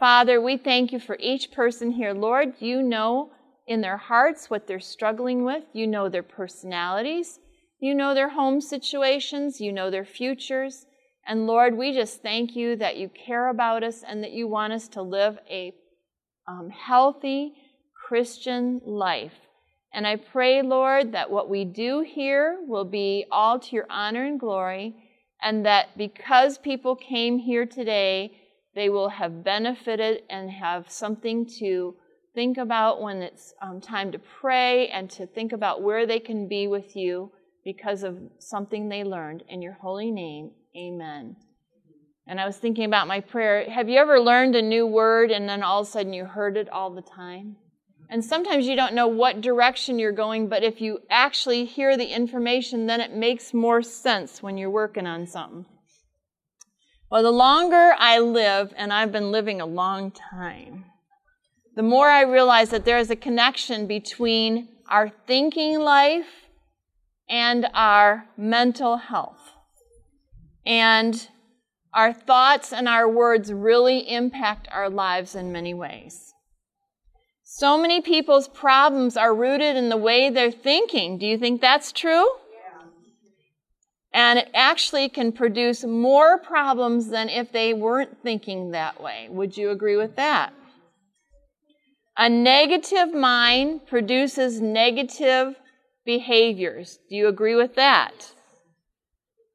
Father, we thank you for each person here. Lord, you know in their hearts what they're struggling with. You know their personalities. You know their home situations. You know their futures. And Lord, we just thank you that you care about us and that you want us to live a um, healthy Christian life. And I pray, Lord, that what we do here will be all to your honor and glory, and that because people came here today, they will have benefited and have something to think about when it's um, time to pray and to think about where they can be with you because of something they learned. In your holy name, amen. And I was thinking about my prayer. Have you ever learned a new word and then all of a sudden you heard it all the time? And sometimes you don't know what direction you're going, but if you actually hear the information, then it makes more sense when you're working on something. Well, the longer I live, and I've been living a long time, the more I realize that there is a connection between our thinking life and our mental health. And our thoughts and our words really impact our lives in many ways. So many people's problems are rooted in the way they're thinking. Do you think that's true? And it actually can produce more problems than if they weren't thinking that way. Would you agree with that? A negative mind produces negative behaviors. Do you agree with that?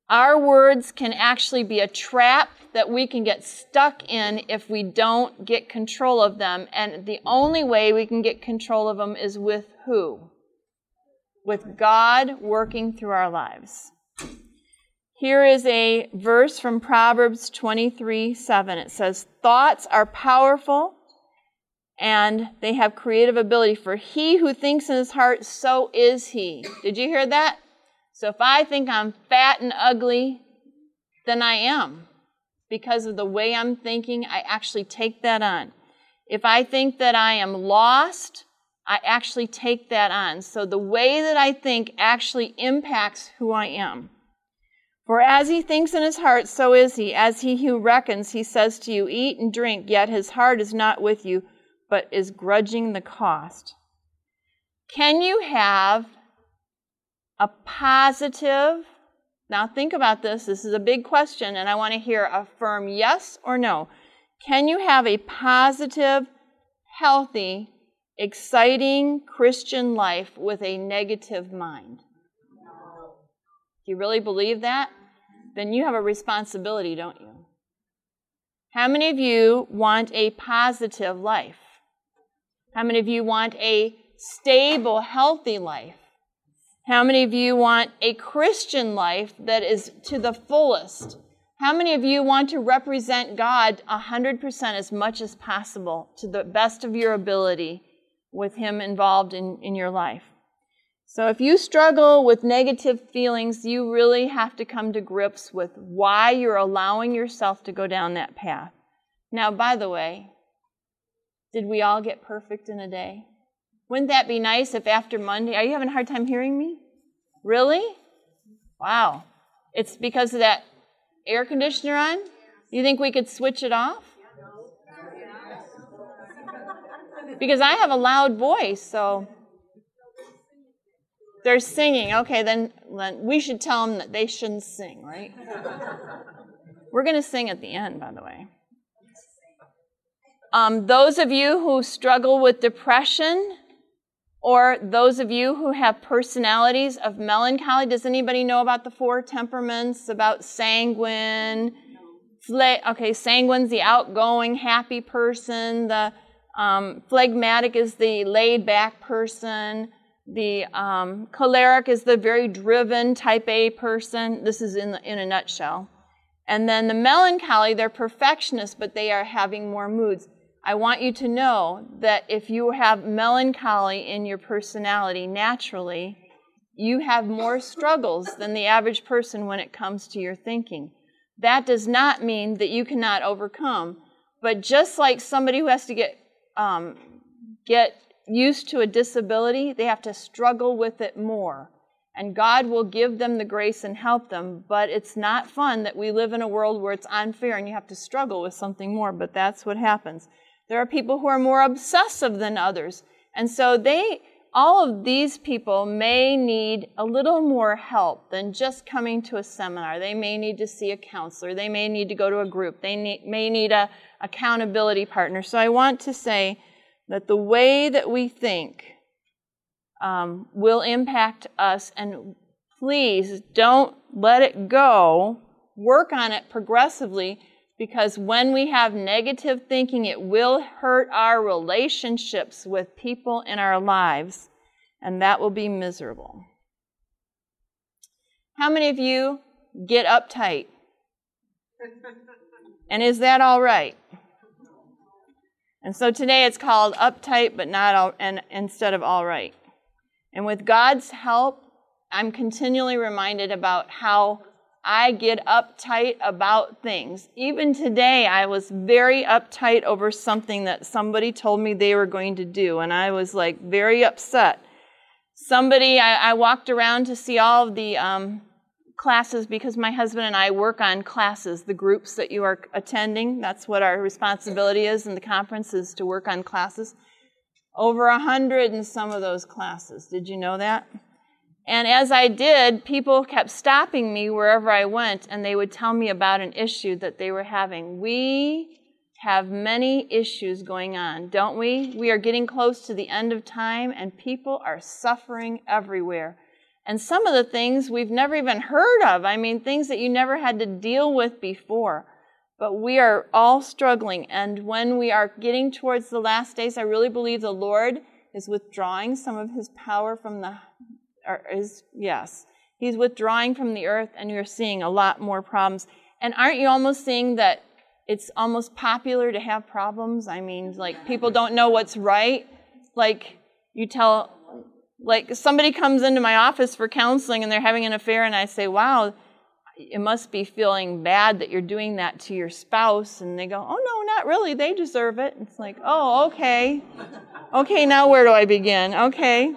Our words can actually be a trap that we can get stuck in if we don't get control of them. And the only way we can get control of them is with who? With God working through our lives. Here is a verse from Proverbs 23 7. It says, Thoughts are powerful and they have creative ability. For he who thinks in his heart, so is he. Did you hear that? So if I think I'm fat and ugly, then I am. Because of the way I'm thinking, I actually take that on. If I think that I am lost, I actually take that on. So the way that I think actually impacts who I am. For as he thinks in his heart, so is he. As he who reckons, he says to you, Eat and drink, yet his heart is not with you, but is grudging the cost. Can you have a positive? Now think about this. This is a big question, and I want to hear a firm yes or no. Can you have a positive, healthy, exciting Christian life with a negative mind? Do you really believe that? Then you have a responsibility, don't you? How many of you want a positive life? How many of you want a stable, healthy life? How many of you want a Christian life that is to the fullest? How many of you want to represent God 100% as much as possible to the best of your ability with Him involved in, in your life? So if you struggle with negative feelings, you really have to come to grips with why you're allowing yourself to go down that path. Now, by the way, did we all get perfect in a day? Wouldn't that be nice if after Monday, are you having a hard time hearing me? Really? Wow. It's because of that air conditioner on? You think we could switch it off? Because I have a loud voice, so they're singing. Okay, then, then we should tell them that they shouldn't sing, right? We're going to sing at the end, by the way. Um, those of you who struggle with depression, or those of you who have personalities of melancholy, does anybody know about the four temperaments? About sanguine? okay, sanguine's the outgoing, happy person. The um, phlegmatic is the laid back person. The um, choleric is the very driven type A person. This is in, the, in a nutshell. And then the melancholy, they're perfectionists, but they are having more moods. I want you to know that if you have melancholy in your personality naturally, you have more struggles than the average person when it comes to your thinking. That does not mean that you cannot overcome. But just like somebody who has to get um, get used to a disability, they have to struggle with it more. and God will give them the grace and help them. But it's not fun that we live in a world where it's unfair and you have to struggle with something more, but that's what happens. There are people who are more obsessive than others. And so they, all of these people may need a little more help than just coming to a seminar. They may need to see a counselor. They may need to go to a group. They need, may need a accountability partner. So I want to say that the way that we think um, will impact us, and please don't let it go. Work on it progressively because when we have negative thinking, it will hurt our relationships with people in our lives, and that will be miserable. How many of you get uptight? And is that all right? And so today it's called uptight, but not all, and instead of all right. And with God's help, I'm continually reminded about how I get uptight about things. Even today, I was very uptight over something that somebody told me they were going to do, and I was like very upset. Somebody, I, I walked around to see all of the um, classes because my husband and I work on classes, the groups that you are attending. That's what our responsibility is in the conference is to work on classes. Over a hundred in some of those classes. Did you know that? And as I did, people kept stopping me wherever I went, and they would tell me about an issue that they were having. We have many issues going on, don't we? We are getting close to the end of time, and people are suffering everywhere. And some of the things we've never even heard of. I mean, things that you never had to deal with before. But we are all struggling. And when we are getting towards the last days, I really believe the Lord is withdrawing some of his power from the or is yes. He's withdrawing from the earth, and you're seeing a lot more problems. And aren't you almost seeing that it's almost popular to have problems? I mean, like people don't know what's right. Like you tell, like somebody comes into my office for counseling and they're having an affair, and I say, wow, it must be feeling bad that you're doing that to your spouse. And they go, oh, no, not really. They deserve it. It's like, oh, okay. Okay, now where do I begin? Okay.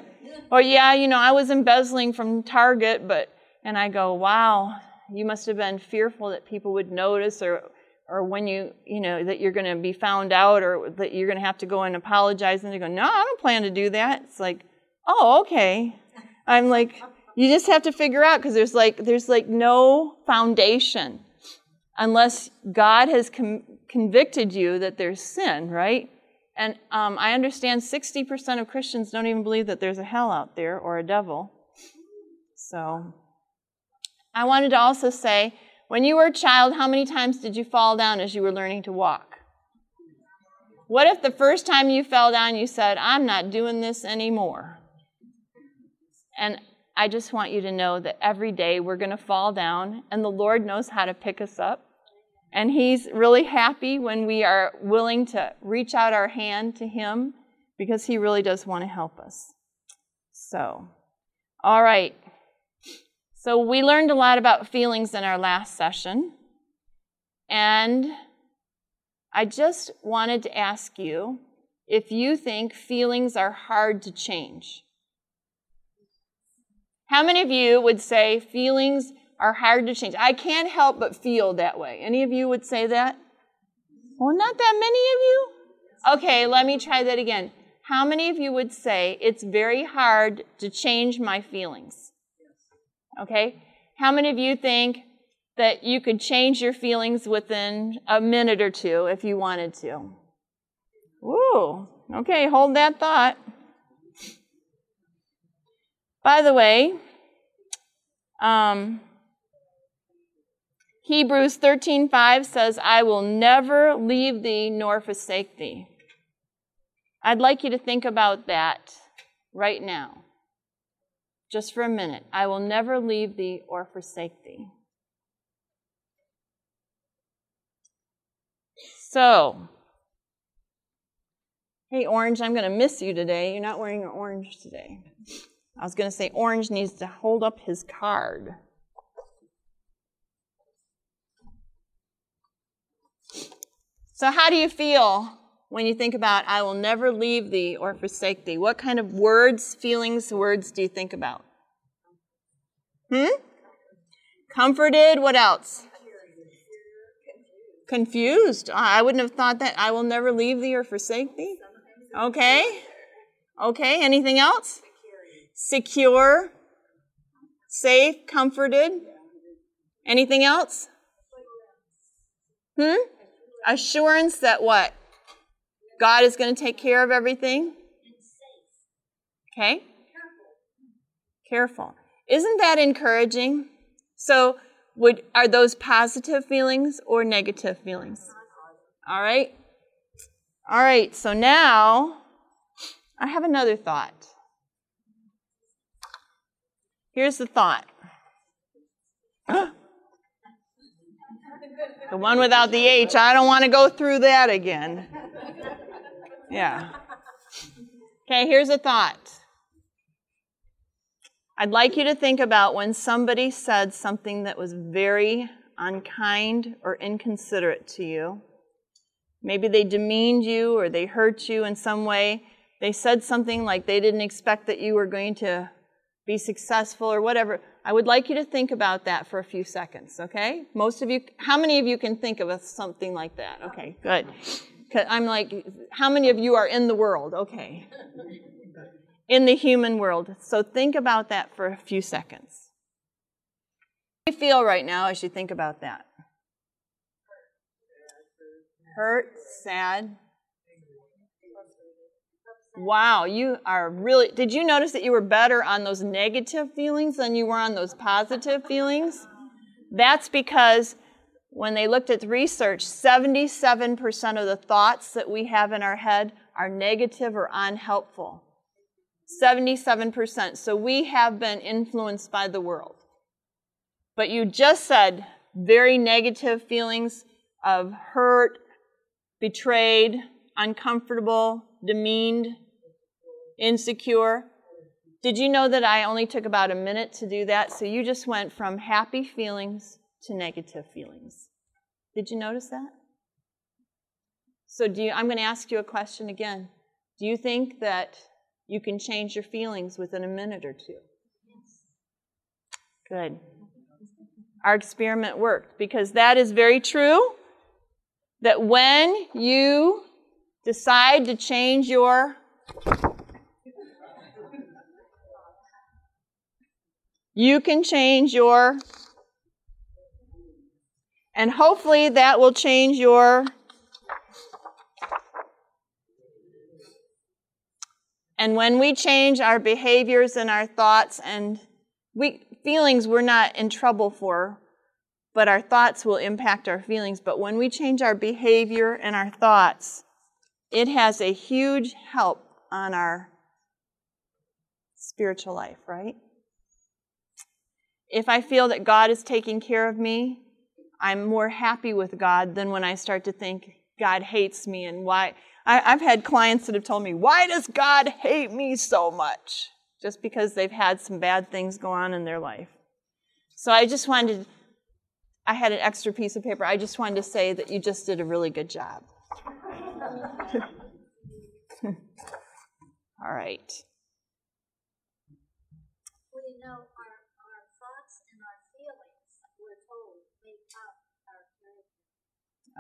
Or, yeah, you know, I was embezzling from Target, but, and I go, wow, you must have been fearful that people would notice or, or when you, you know, that you're going to be found out or that you're going to have to go and apologize. And they go, no, I don't plan to do that. It's like, oh, okay. I'm like, you just have to figure out because there's like, there's like no foundation unless God has com- convicted you that there's sin, right? And um, I understand 60% of Christians don't even believe that there's a hell out there or a devil. So I wanted to also say when you were a child, how many times did you fall down as you were learning to walk? What if the first time you fell down, you said, I'm not doing this anymore? And I just want you to know that every day we're going to fall down, and the Lord knows how to pick us up. And He's really happy when we are willing to reach out our hand to Him because He really does want to help us. So, all right. So, we learned a lot about feelings in our last session. And I just wanted to ask you if you think feelings are hard to change. How many of you would say feelings are hard to change. I can't help but feel that way. Any of you would say that? Well, not that many of you? Okay, let me try that again. How many of you would say it's very hard to change my feelings? Okay? How many of you think that you could change your feelings within a minute or two if you wanted to? Ooh, okay, hold that thought. By the way, um, Hebrews 13:5 says, "I will never leave thee nor forsake thee." I'd like you to think about that right now. Just for a minute. I will never leave thee or forsake thee. So, hey, Orange, I'm going to miss you today. You're not wearing your orange today. I was going to say, Orange needs to hold up his card. So, how do you feel when you think about, I will never leave thee or forsake thee? What kind of words, feelings, words do you think about? Hmm? Comforted. What else? Confused. I wouldn't have thought that. I will never leave thee or forsake thee. Okay. Okay. Anything else? Secure. Safe. Comforted. Anything else? Hmm? Assurance that what? God is going to take care of everything? Okay? Careful. Isn't that encouraging? So, would are those positive feelings or negative feelings? All right? All right, so now I have another thought. Here's the thought. The one without the H, I don't want to go through that again. Yeah. Okay, here's a thought. I'd like you to think about when somebody said something that was very unkind or inconsiderate to you. Maybe they demeaned you or they hurt you in some way. They said something like they didn't expect that you were going to be successful or whatever. I would like you to think about that for a few seconds, okay? Most of you, how many of you can think of something like that? Okay, good. I'm like, how many of you are in the world? Okay. In the human world. So think about that for a few seconds. How do you feel right now as you think about that? Hurt, sad, Wow, you are really. Did you notice that you were better on those negative feelings than you were on those positive feelings? That's because when they looked at the research, 77% of the thoughts that we have in our head are negative or unhelpful. 77%. So we have been influenced by the world. But you just said very negative feelings of hurt, betrayed, uncomfortable, demeaned, insecure. Did you know that I only took about a minute to do that? So you just went from happy feelings to negative feelings. Did you notice that? So do you, I'm going to ask you a question again. Do you think that you can change your feelings within a minute or two? Good. Our experiment worked because that is very true. That when you decide to change your You can change your, and hopefully that will change your, and when we change our behaviors and our thoughts and we, feelings we're not in trouble for, but our thoughts will impact our feelings. But when we change our behavior and our thoughts, it has a huge help on our spiritual life, right? If I feel that God is taking care of me, I'm more happy with God than when I start to think God hates me and why. I, have had clients that have told me, Why does God hate me so much? Just because they've had some bad things go on in their life. So I just wanted, I had an extra piece of paper. I just wanted to say that you just did a really good job. All right.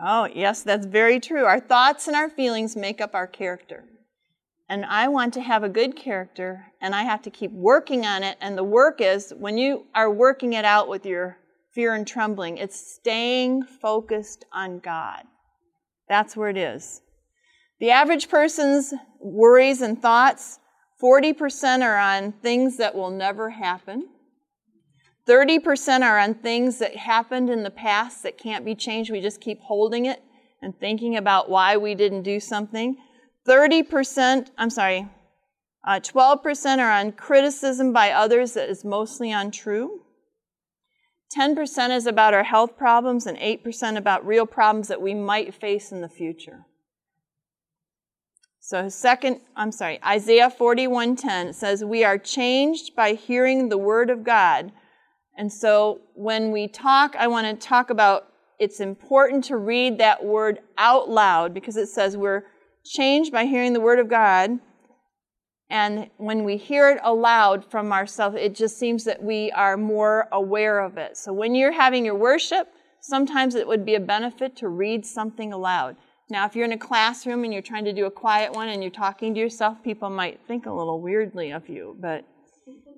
Oh, yes, that's very true. Our thoughts and our feelings make up our character. And I want to have a good character, and I have to keep working on it. And the work is when you are working it out with your fear and trembling, it's staying focused on God. That's where it is. The average person's worries and thoughts, 40% are on things that will never happen. 30% are on things that happened in the past that can't be changed. We just keep holding it and thinking about why we didn't do something. 30%, I'm sorry, uh, 12% are on criticism by others that is mostly untrue. 10% is about our health problems and 8% about real problems that we might face in the future. So second, I'm sorry, Isaiah 41:10 says we are changed by hearing the word of God and so when we talk, I want to talk about it's important to read that word out loud because it says we're changed by hearing the word of God. And when we hear it aloud from ourselves, it just seems that we are more aware of it. So when you're having your worship, sometimes it would be a benefit to read something aloud. Now, if you're in a classroom and you're trying to do a quiet one and you're talking to yourself, people might think a little weirdly of you. But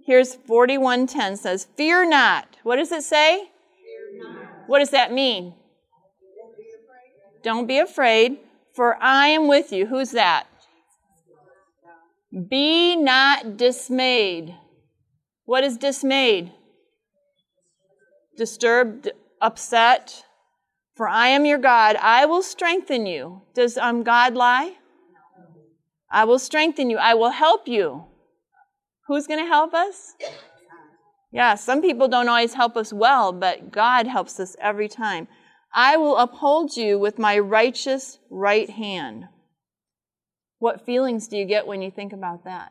here's 4110 says, Fear not. What does it say? What does that mean? Don't be afraid, for I am with you. Who's that? Be not dismayed. What is dismayed? Disturbed, upset. For I am your God. I will strengthen you. Does um, God lie? I will strengthen you. I will help you. Who's going to help us? Yeah, some people don't always help us well, but God helps us every time. I will uphold you with my righteous right hand. What feelings do you get when you think about that?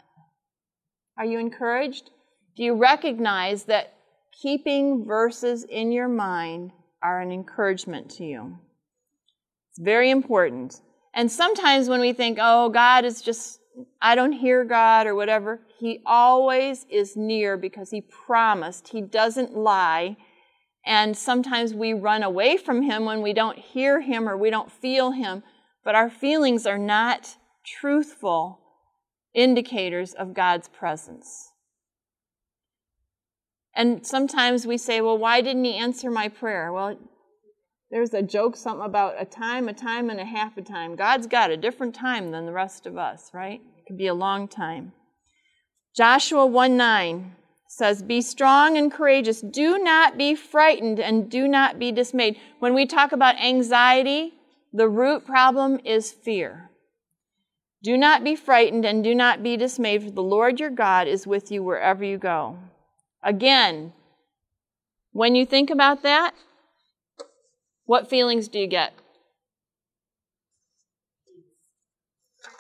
Are you encouraged? Do you recognize that keeping verses in your mind are an encouragement to you? It's very important. And sometimes when we think, oh, God is just, I don't hear God or whatever, He always is near because He promised. He doesn't lie. And sometimes we run away from Him when we don't hear Him or we don't feel Him. But our feelings are not truthful indicators of God's presence. And sometimes we say, well, why didn't he answer my prayer? Well, there's a joke, something about a time, a time, and a half a time. God's got a different time than the rest of us, right? It could be a long time. Joshua 1 9 says, Be strong and courageous. Do not be frightened and do not be dismayed. When we talk about anxiety, the root problem is fear. Do not be frightened and do not be dismayed, for the Lord your God is with you wherever you go. Again, when you think about that, what feelings do you get?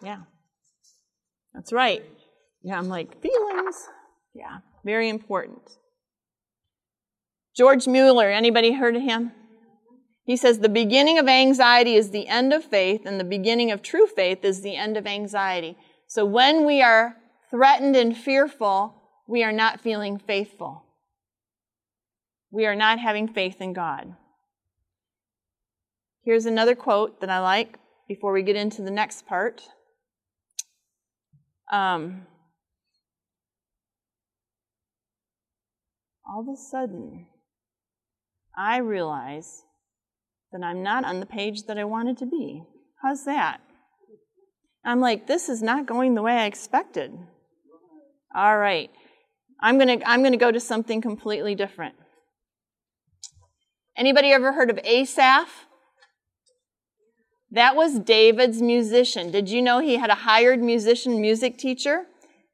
Yeah, that's right. Yeah, I'm like, feelings. Yeah, very important. George Mueller, anybody heard of him? He says the beginning of anxiety is the end of faith, and the beginning of true faith is the end of anxiety. So when we are threatened and fearful, we are not feeling faithful. We are not having faith in God. Here's another quote that I like before we get into the next part. Um, all of a sudden, I realize that I'm not on the page that I wanted to be. How's that? I'm like, this is not going the way I expected. All right. I'm going to I'm going to go to something completely different. Anybody ever heard of Asaph? That was David's musician. Did you know he had a hired musician music teacher?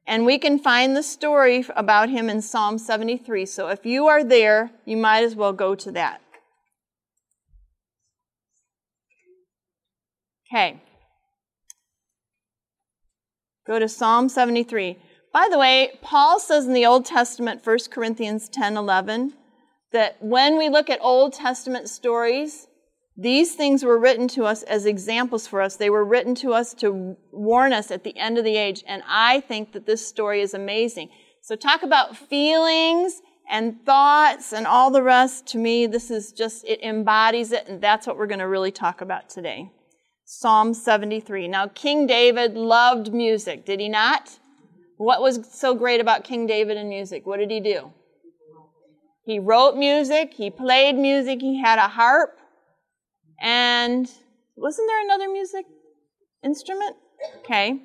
And we can find the story about him in Psalm 73. So if you are there, you might as well go to that. Okay. Go to Psalm 73. By the way, Paul says in the Old Testament, 1 Corinthians 10 11, that when we look at Old Testament stories, these things were written to us as examples for us. They were written to us to warn us at the end of the age. And I think that this story is amazing. So, talk about feelings and thoughts and all the rest. To me, this is just, it embodies it. And that's what we're going to really talk about today. Psalm 73. Now, King David loved music, did he not? What was so great about King David and music? What did he do? He wrote music, he played music, he had a harp, and wasn't there another music instrument? Okay.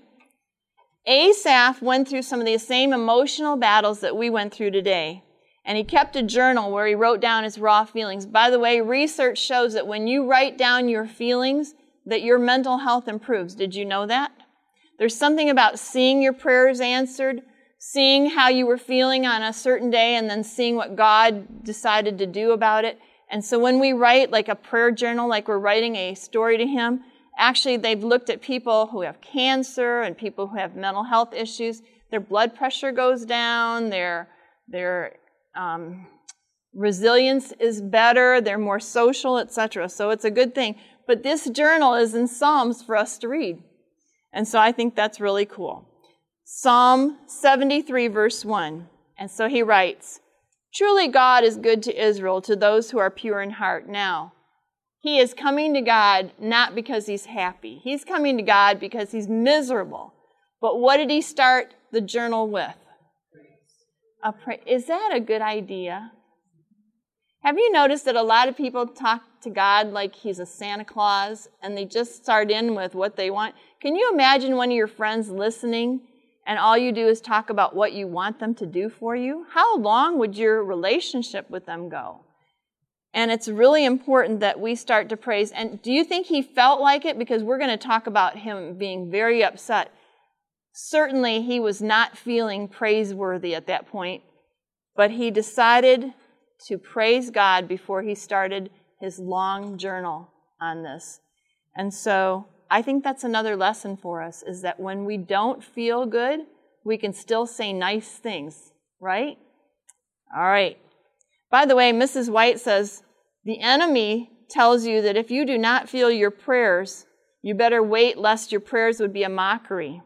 Asaph went through some of the same emotional battles that we went through today. And he kept a journal where he wrote down his raw feelings. By the way, research shows that when you write down your feelings, that your mental health improves. Did you know that? There's something about seeing your prayers answered, seeing how you were feeling on a certain day, and then seeing what God decided to do about it. And so when we write like a prayer journal, like we're writing a story to Him, actually they've looked at people who have cancer and people who have mental health issues. Their blood pressure goes down, their, their um, resilience is better, they're more social, etc. So it's a good thing. But this journal is in Psalms for us to read. And so I think that's really cool. Psalm 73, verse 1. And so he writes Truly God is good to Israel, to those who are pure in heart. Now, he is coming to God not because he's happy. He's coming to God because he's miserable. But what did he start the journal with? A pra- is that a good idea? Have you noticed that a lot of people talk to God like he's a Santa Claus and they just start in with what they want? Can you imagine one of your friends listening and all you do is talk about what you want them to do for you? How long would your relationship with them go? And it's really important that we start to praise. And do you think he felt like it? Because we're going to talk about him being very upset. Certainly, he was not feeling praiseworthy at that point, but he decided to praise God before he started his long journal on this. And so I think that's another lesson for us is that when we don't feel good, we can still say nice things, right? All right. By the way, Mrs. White says the enemy tells you that if you do not feel your prayers, you better wait lest your prayers would be a mockery.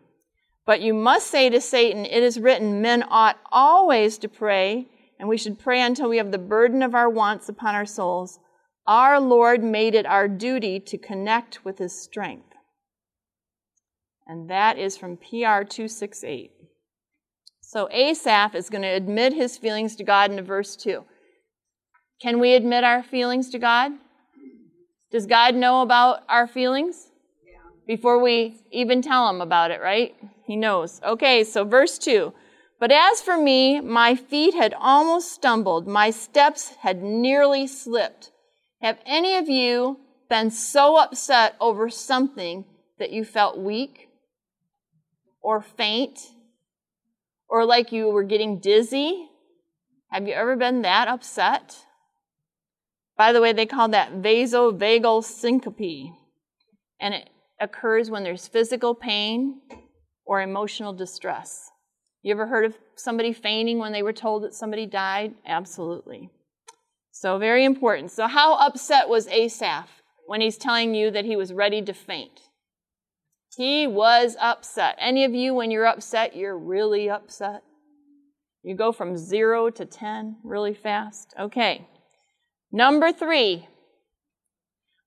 But you must say to Satan, It is written, men ought always to pray and we should pray until we have the burden of our wants upon our souls. Our Lord made it our duty to connect with His strength. And that is from PR 268. So Asaph is going to admit his feelings to God in verse 2. Can we admit our feelings to God? Does God know about our feelings? Before we even tell him about it, right? He knows. Okay, so verse 2. But as for me, my feet had almost stumbled, my steps had nearly slipped. Have any of you been so upset over something that you felt weak or faint or like you were getting dizzy? Have you ever been that upset? By the way, they call that vasovagal syncope, and it occurs when there's physical pain or emotional distress. You ever heard of somebody fainting when they were told that somebody died? Absolutely. So, very important. So, how upset was Asaph when he's telling you that he was ready to faint? He was upset. Any of you, when you're upset, you're really upset? You go from zero to 10 really fast? Okay. Number three.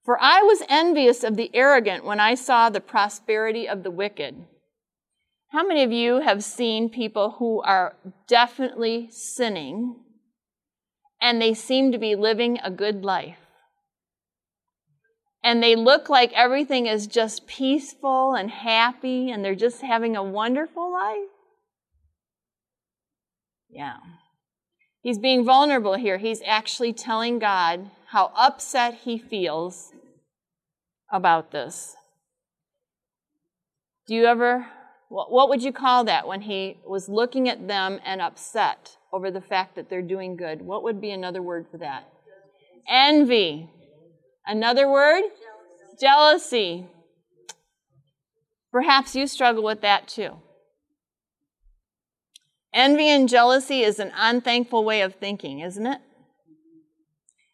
For I was envious of the arrogant when I saw the prosperity of the wicked. How many of you have seen people who are definitely sinning and they seem to be living a good life? And they look like everything is just peaceful and happy and they're just having a wonderful life? Yeah. He's being vulnerable here. He's actually telling God how upset he feels about this. Do you ever what would you call that when he was looking at them and upset over the fact that they're doing good? What would be another word for that? Envy. Another word? Jealousy. Perhaps you struggle with that too. Envy and jealousy is an unthankful way of thinking, isn't it?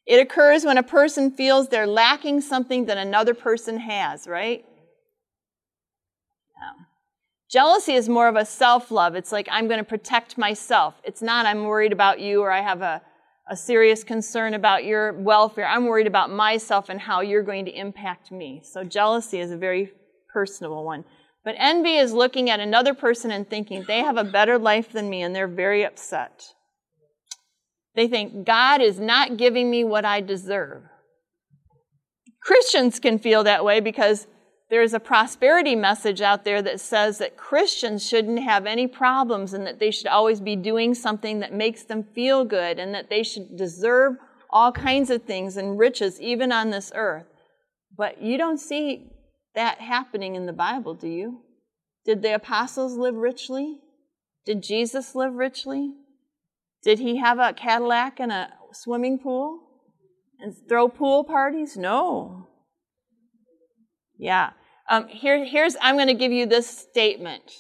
It occurs when a person feels they're lacking something that another person has, right? Yeah. Jealousy is more of a self love. It's like, I'm going to protect myself. It's not, I'm worried about you or I have a, a serious concern about your welfare. I'm worried about myself and how you're going to impact me. So, jealousy is a very personal one. But envy is looking at another person and thinking they have a better life than me and they're very upset. They think God is not giving me what I deserve. Christians can feel that way because there's a prosperity message out there that says that Christians shouldn't have any problems and that they should always be doing something that makes them feel good and that they should deserve all kinds of things and riches even on this earth. But you don't see that happening in the Bible, do you? Did the apostles live richly? Did Jesus live richly? Did he have a Cadillac and a swimming pool and throw pool parties? No. Yeah. Um, here, here's, I'm going to give you this statement.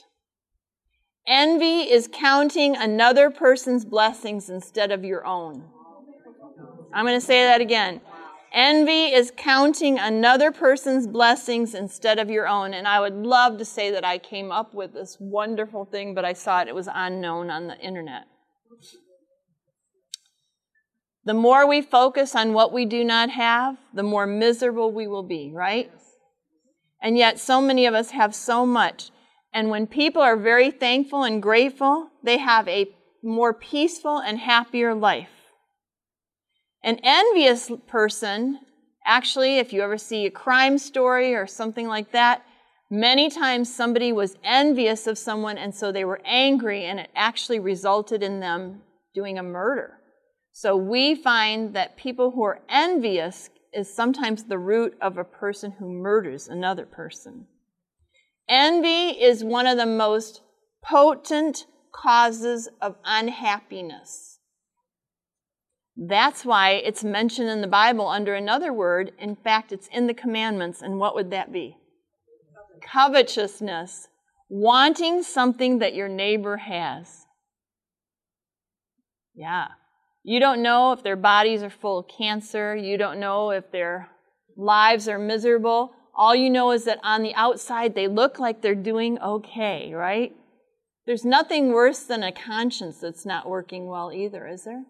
Envy is counting another person's blessings instead of your own. I'm going to say that again. Envy is counting another person's blessings instead of your own. And I would love to say that I came up with this wonderful thing, but I saw it, it was unknown on the internet. The more we focus on what we do not have, the more miserable we will be, right? And yet, so many of us have so much. And when people are very thankful and grateful, they have a more peaceful and happier life. An envious person, actually, if you ever see a crime story or something like that, many times somebody was envious of someone and so they were angry and it actually resulted in them doing a murder. So we find that people who are envious is sometimes the root of a person who murders another person. Envy is one of the most potent causes of unhappiness. That's why it's mentioned in the Bible under another word. In fact, it's in the commandments. And what would that be? Covetousness. Wanting something that your neighbor has. Yeah. You don't know if their bodies are full of cancer. You don't know if their lives are miserable. All you know is that on the outside they look like they're doing okay, right? There's nothing worse than a conscience that's not working well either, is there?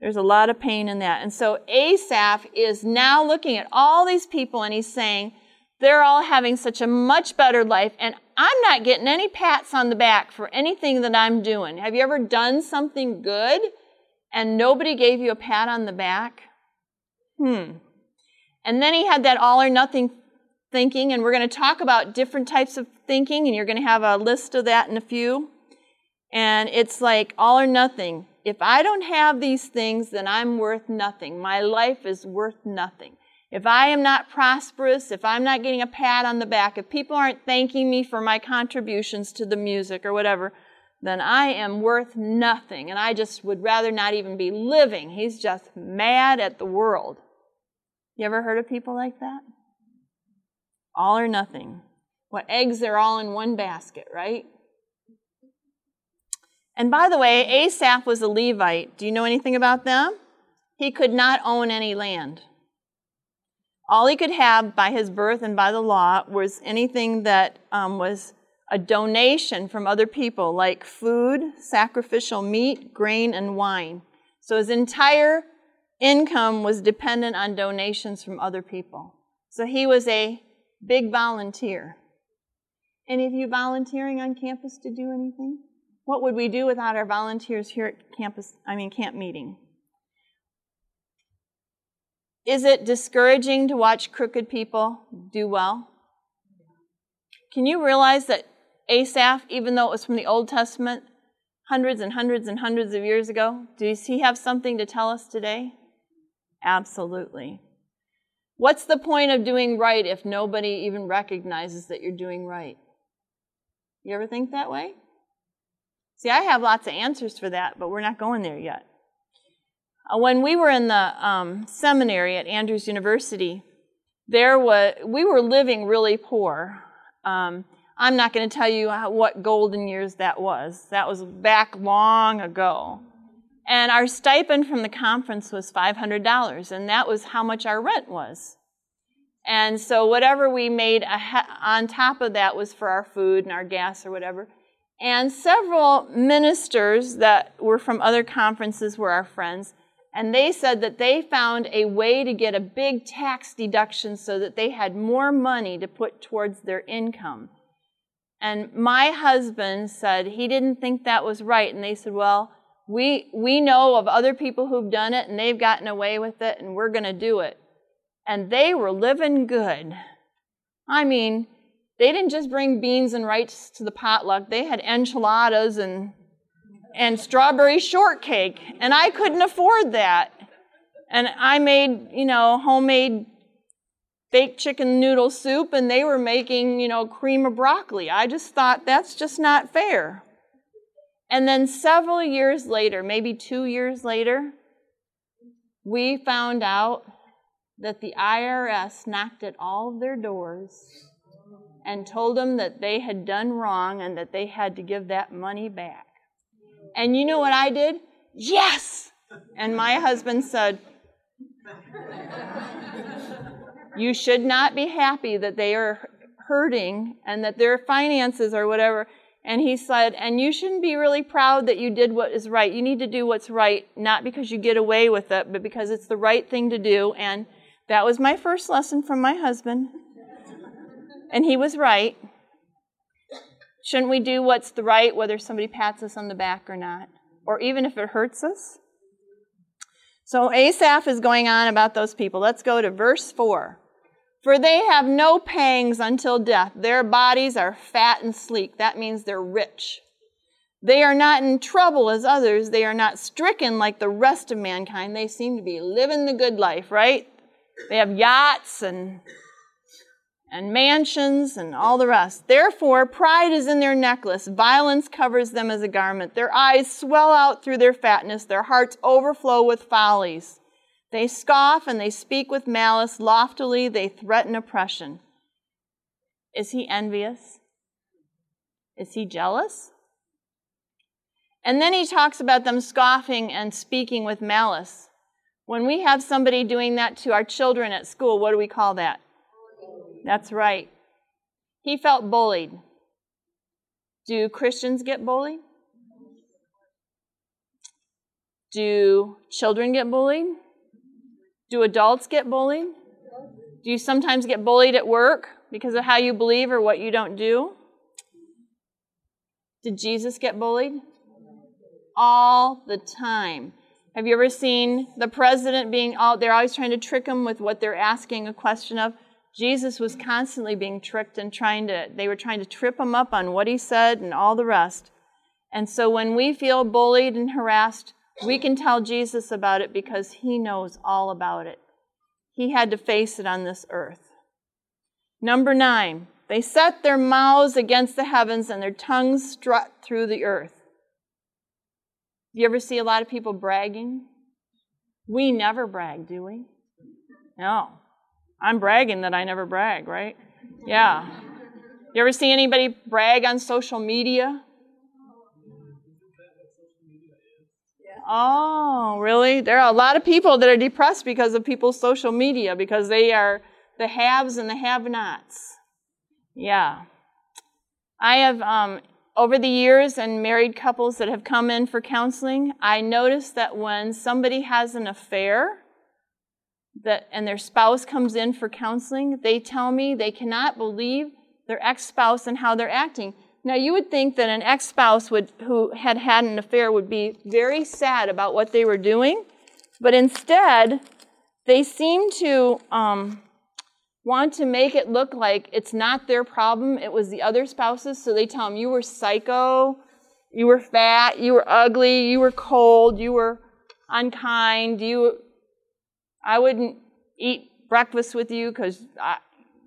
There's a lot of pain in that. And so Asaph is now looking at all these people and he's saying, they're all having such a much better life, and I'm not getting any pats on the back for anything that I'm doing. Have you ever done something good and nobody gave you a pat on the back? Hmm. And then he had that all or nothing thinking, and we're going to talk about different types of thinking, and you're going to have a list of that in a few. And it's like all or nothing. If I don't have these things, then I'm worth nothing. My life is worth nothing. If I am not prosperous, if I'm not getting a pat on the back, if people aren't thanking me for my contributions to the music or whatever, then I am worth nothing. And I just would rather not even be living. He's just mad at the world. You ever heard of people like that? All or nothing. What eggs are all in one basket, right? And by the way, Asaph was a Levite. Do you know anything about them? He could not own any land. All he could have by his birth and by the law was anything that um, was a donation from other people, like food, sacrificial meat, grain, and wine. So his entire income was dependent on donations from other people. So he was a big volunteer. Any of you volunteering on campus to do anything? What would we do without our volunteers here at campus, I mean, camp meeting? Is it discouraging to watch crooked people do well? Can you realize that Asaph, even though it was from the Old Testament, hundreds and hundreds and hundreds of years ago, does he have something to tell us today? Absolutely. What's the point of doing right if nobody even recognizes that you're doing right? You ever think that way? See, I have lots of answers for that, but we're not going there yet. Uh, when we were in the um, seminary at Andrews University, there was we were living really poor. Um, I'm not going to tell you how, what golden years that was. That was back long ago. And our stipend from the conference was $500, and that was how much our rent was. And so whatever we made on top of that was for our food and our gas or whatever. And several ministers that were from other conferences were our friends, and they said that they found a way to get a big tax deduction so that they had more money to put towards their income. And my husband said he didn't think that was right, and they said, Well, we, we know of other people who've done it and they've gotten away with it, and we're going to do it. And they were living good. I mean, they didn't just bring beans and rice to the potluck, they had enchiladas and, and strawberry shortcake. And I couldn't afford that. And I made, you know, homemade baked chicken noodle soup, and they were making, you know, cream of broccoli. I just thought that's just not fair. And then several years later, maybe two years later, we found out that the IRS knocked at all of their doors and told them that they had done wrong and that they had to give that money back. And you know what I did? Yes! And my husband said, you should not be happy that they are hurting and that their finances or whatever. And he said, and you shouldn't be really proud that you did what is right. You need to do what's right, not because you get away with it, but because it's the right thing to do. And that was my first lesson from my husband. And he was right. Shouldn't we do what's the right, whether somebody pats us on the back or not? Or even if it hurts us? So Asaph is going on about those people. Let's go to verse 4. For they have no pangs until death. Their bodies are fat and sleek. That means they're rich. They are not in trouble as others. They are not stricken like the rest of mankind. They seem to be living the good life, right? They have yachts and and mansions and all the rest. Therefore, pride is in their necklace. Violence covers them as a garment. Their eyes swell out through their fatness. Their hearts overflow with follies. They scoff and they speak with malice. Loftily, they threaten oppression. Is he envious? Is he jealous? And then he talks about them scoffing and speaking with malice. When we have somebody doing that to our children at school, what do we call that? That's right. He felt bullied. Do Christians get bullied? Do children get bullied? Do adults get bullied? Do you sometimes get bullied at work because of how you believe or what you don't do? Did Jesus get bullied? All the time. Have you ever seen the president being all, they're always trying to trick him with what they're asking a question of? Jesus was constantly being tricked and trying to, they were trying to trip him up on what he said and all the rest. And so when we feel bullied and harassed, we can tell Jesus about it because he knows all about it. He had to face it on this earth. Number nine, they set their mouths against the heavens and their tongues strut through the earth. You ever see a lot of people bragging? We never brag, do we? No. I'm bragging that I never brag, right? Yeah. You ever see anybody brag on social media? Oh, really? There are a lot of people that are depressed because of people's social media because they are the haves and the have nots. Yeah. I have, um, over the years, and married couples that have come in for counseling, I noticed that when somebody has an affair, that and their spouse comes in for counseling, they tell me they cannot believe their ex-spouse and how they're acting. Now you would think that an ex-spouse would who had had an affair would be very sad about what they were doing, but instead they seem to um, want to make it look like it's not their problem; it was the other spouse's. So they tell them you were psycho, you were fat, you were ugly, you were cold, you were unkind, you I wouldn't eat breakfast with you because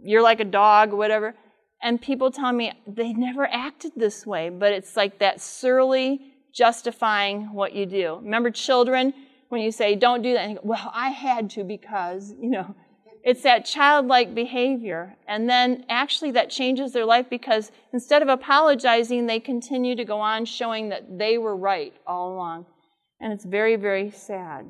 you're like a dog whatever. And people tell me they never acted this way, but it's like that surly justifying what you do. Remember children, when you say, don't do that, go, well, I had to because, you know, it's that childlike behavior. And then actually that changes their life because instead of apologizing, they continue to go on showing that they were right all along. And it's very, very sad.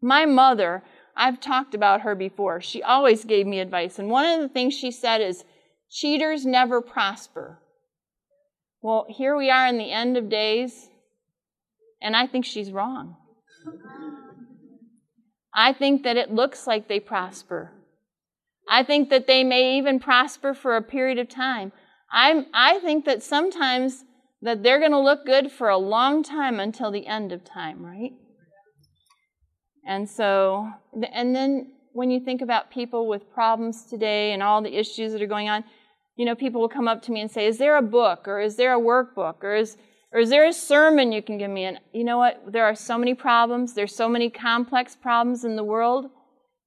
My mother, I've talked about her before. She always gave me advice. And one of the things she said is, cheaters never prosper. Well, here we are in the end of days, and I think she's wrong. I think that it looks like they prosper. I think that they may even prosper for a period of time. I'm, I think that sometimes that they're going to look good for a long time until the end of time, right? And so, and then when you think about people with problems today and all the issues that are going on, you know, people will come up to me and say, Is there a book or is there a workbook or is, or is there a sermon you can give me? And you know what? There are so many problems, there's so many complex problems in the world.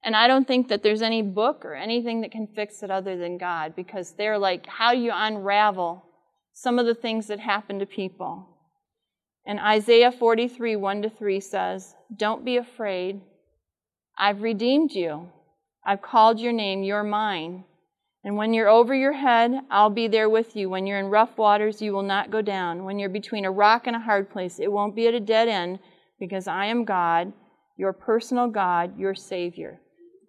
And I don't think that there's any book or anything that can fix it other than God because they're like, how do you unravel some of the things that happen to people? And Isaiah 43, 1 to 3 says, Don't be afraid. I've redeemed you. I've called your name, you're mine. And when you're over your head, I'll be there with you. When you're in rough waters, you will not go down. When you're between a rock and a hard place, it won't be at a dead end because I am God, your personal God, your Savior.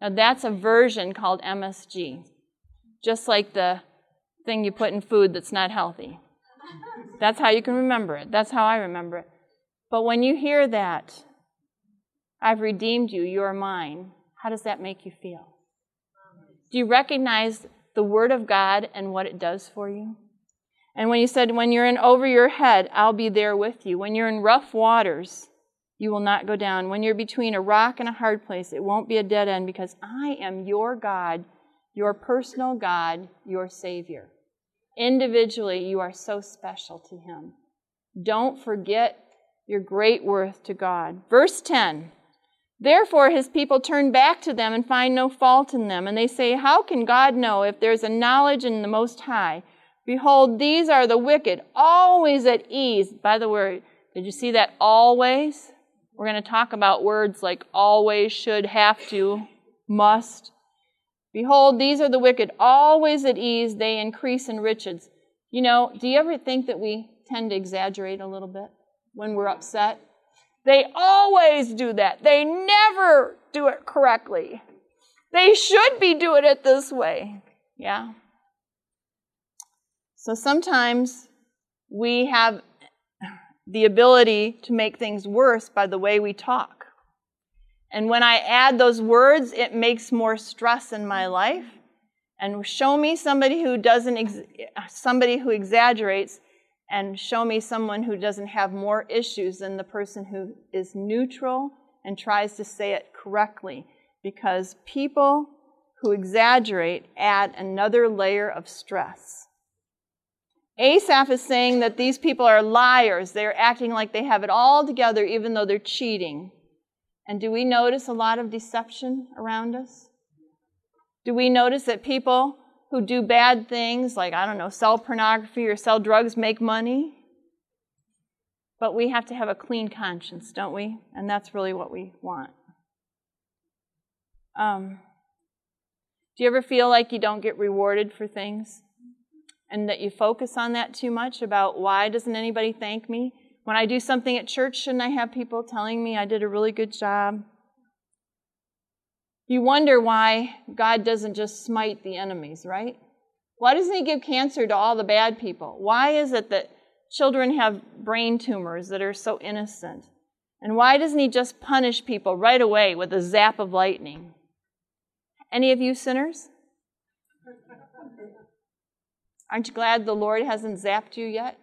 Now, that's a version called MSG, just like the thing you put in food that's not healthy. That's how you can remember it. That's how I remember it. But when you hear that, I've redeemed you, you are mine, how does that make you feel? Do you recognize the Word of God and what it does for you? And when you said, when you're in over your head, I'll be there with you. When you're in rough waters, you will not go down. When you're between a rock and a hard place, it won't be a dead end because I am your God, your personal God, your Savior. Individually, you are so special to Him. Don't forget your great worth to God. Verse 10 Therefore, His people turn back to them and find no fault in them. And they say, How can God know if there's a knowledge in the Most High? Behold, these are the wicked, always at ease. By the way, did you see that always? We're going to talk about words like always, should, have to, must. Behold, these are the wicked, always at ease, they increase in riches. You know, do you ever think that we tend to exaggerate a little bit when we're upset? They always do that. They never do it correctly. They should be doing it this way. Yeah. So sometimes we have the ability to make things worse by the way we talk. And when I add those words, it makes more stress in my life. And show me somebody who doesn't, ex- somebody who exaggerates, and show me someone who doesn't have more issues than the person who is neutral and tries to say it correctly. Because people who exaggerate add another layer of stress. Asaph is saying that these people are liars. They're acting like they have it all together, even though they're cheating. And do we notice a lot of deception around us? Do we notice that people who do bad things, like, I don't know, sell pornography or sell drugs, make money? But we have to have a clean conscience, don't we? And that's really what we want. Um, do you ever feel like you don't get rewarded for things? and that you focus on that too much about why doesn't anybody thank me? When I do something at church, shouldn't I have people telling me I did a really good job? You wonder why God doesn't just smite the enemies, right? Why doesn't He give cancer to all the bad people? Why is it that children have brain tumors that are so innocent? And why doesn't He just punish people right away with a zap of lightning? Any of you sinners? Aren't you glad the Lord hasn't zapped you yet?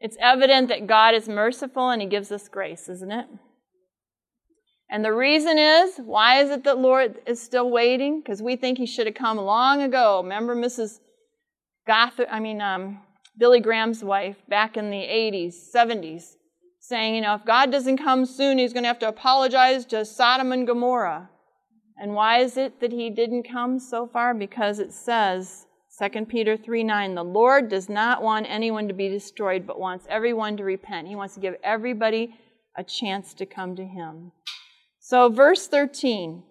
It's evident that God is merciful and He gives us grace, isn't it? And the reason is, why is it that Lord is still waiting? Because we think He should have come long ago. Remember Mrs. Gothard, I mean, um, Billy Graham's wife back in the 80s, 70s, saying, you know, if God doesn't come soon, He's going to have to apologize to Sodom and Gomorrah. And why is it that He didn't come so far? Because it says, 2 Peter 3 9, the Lord does not want anyone to be destroyed, but wants everyone to repent. He wants to give everybody a chance to come to Him. So, verse 13,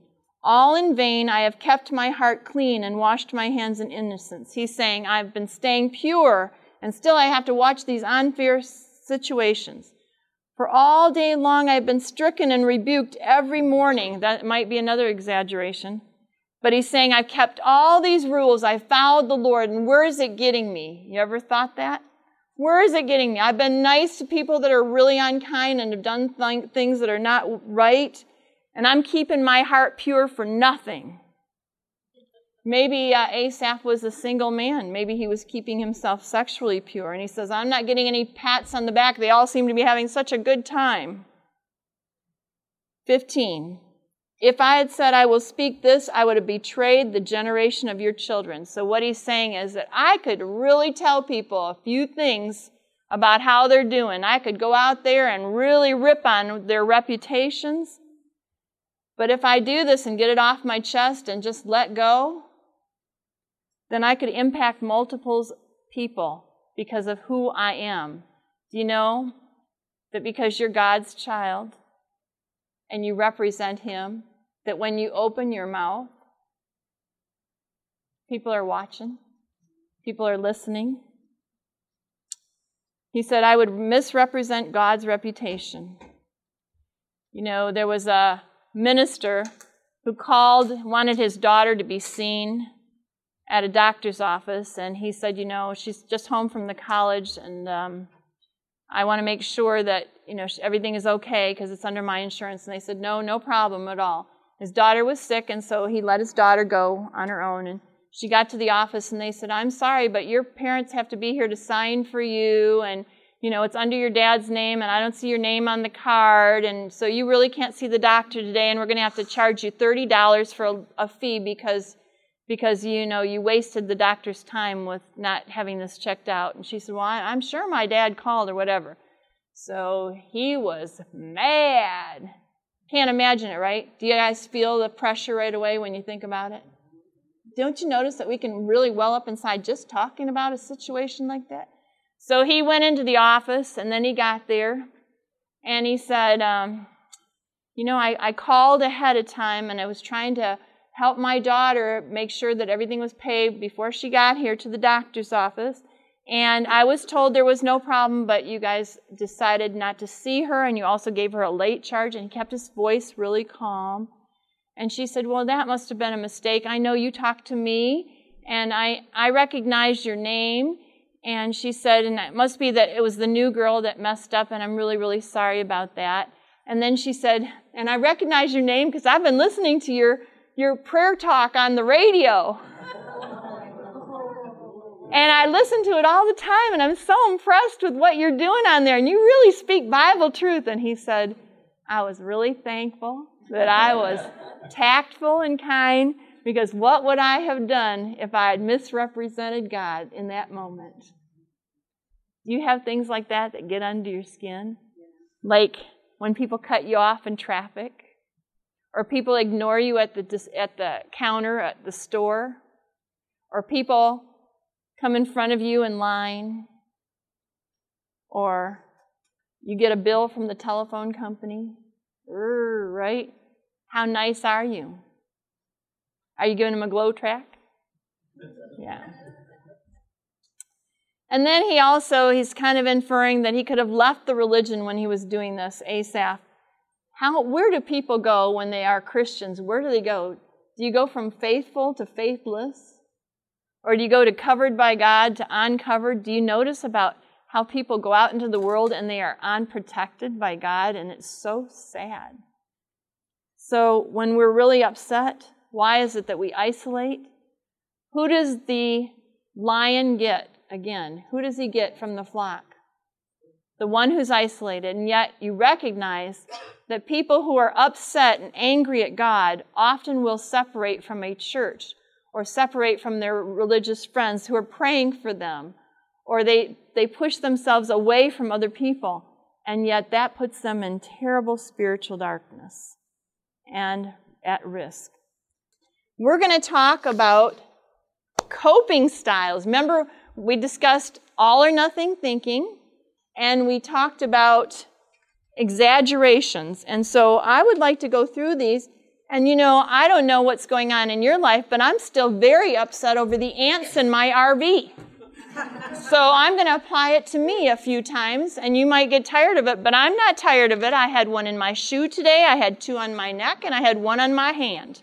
all in vain I have kept my heart clean and washed my hands in innocence. He's saying, I've been staying pure, and still I have to watch these unfair situations. For all day long I've been stricken and rebuked every morning. That might be another exaggeration. But he's saying, I've kept all these rules. I've followed the Lord. And where is it getting me? You ever thought that? Where is it getting me? I've been nice to people that are really unkind and have done th- things that are not right. And I'm keeping my heart pure for nothing. Maybe uh, Asaph was a single man. Maybe he was keeping himself sexually pure. And he says, I'm not getting any pats on the back. They all seem to be having such a good time. 15. If I had said, I will speak this, I would have betrayed the generation of your children. So, what he's saying is that I could really tell people a few things about how they're doing. I could go out there and really rip on their reputations. But if I do this and get it off my chest and just let go, then I could impact multiples people because of who I am. Do you know that because you're God's child and you represent Him, that when you open your mouth, people are watching, people are listening. He said, I would misrepresent God's reputation. You know, there was a minister who called, wanted his daughter to be seen at a doctor's office, and he said, You know, she's just home from the college, and um, I want to make sure that, you know, everything is okay because it's under my insurance. And they said, No, no problem at all. His daughter was sick, and so he let his daughter go on her own. And she got to the office, and they said, I'm sorry, but your parents have to be here to sign for you, and you know, it's under your dad's name and I don't see your name on the card. And so you really can't see the doctor today and we're going to have to charge you $30 for a, a, fee because, because, you know, you wasted the doctor's time with not having this checked out. And she said, well, I'm sure my dad called or whatever. So he was mad. Can't imagine it, right? Do you guys feel the pressure right away when you think about it? Don't you notice that we can really well up inside just talking about a situation like that? So he went into the office and then he got there and he said, um, You know, I, I called ahead of time and I was trying to help my daughter make sure that everything was paid before she got here to the doctor's office. And I was told there was no problem, but you guys decided not to see her, and you also gave her a late charge, and he kept his voice really calm. And she said, Well, that must have been a mistake. I know you talked to me, and I, I recognized your name, and she said, and it must be that it was the new girl that messed up, and I'm really, really sorry about that. And then she said, and I recognize your name because I've been listening to your, your prayer talk on the radio. and I listen to it all the time, and I'm so impressed with what you're doing on there, and you really speak Bible truth. And he said, I was really thankful that I was tactful and kind because what would I have done if I had misrepresented God in that moment? You have things like that that get under your skin? Like when people cut you off in traffic, or people ignore you at the, at the counter at the store, or people come in front of you in line, or you get a bill from the telephone company. right? How nice are you? Are you giving him a GLOW tract? Yeah. And then he also, he's kind of inferring that he could have left the religion when he was doing this, Asaph. How, where do people go when they are Christians? Where do they go? Do you go from faithful to faithless? Or do you go to covered by God to uncovered? Do you notice about how people go out into the world and they are unprotected by God? And it's so sad. So when we're really upset, why is it that we isolate? Who does the lion get again? Who does he get from the flock? The one who's isolated. And yet you recognize that people who are upset and angry at God often will separate from a church or separate from their religious friends who are praying for them, or they, they push themselves away from other people, and yet that puts them in terrible spiritual darkness and at risk. We're going to talk about coping styles. Remember, we discussed all or nothing thinking, and we talked about exaggerations. And so I would like to go through these. And you know, I don't know what's going on in your life, but I'm still very upset over the ants in my RV. so I'm going to apply it to me a few times, and you might get tired of it, but I'm not tired of it. I had one in my shoe today, I had two on my neck, and I had one on my hand.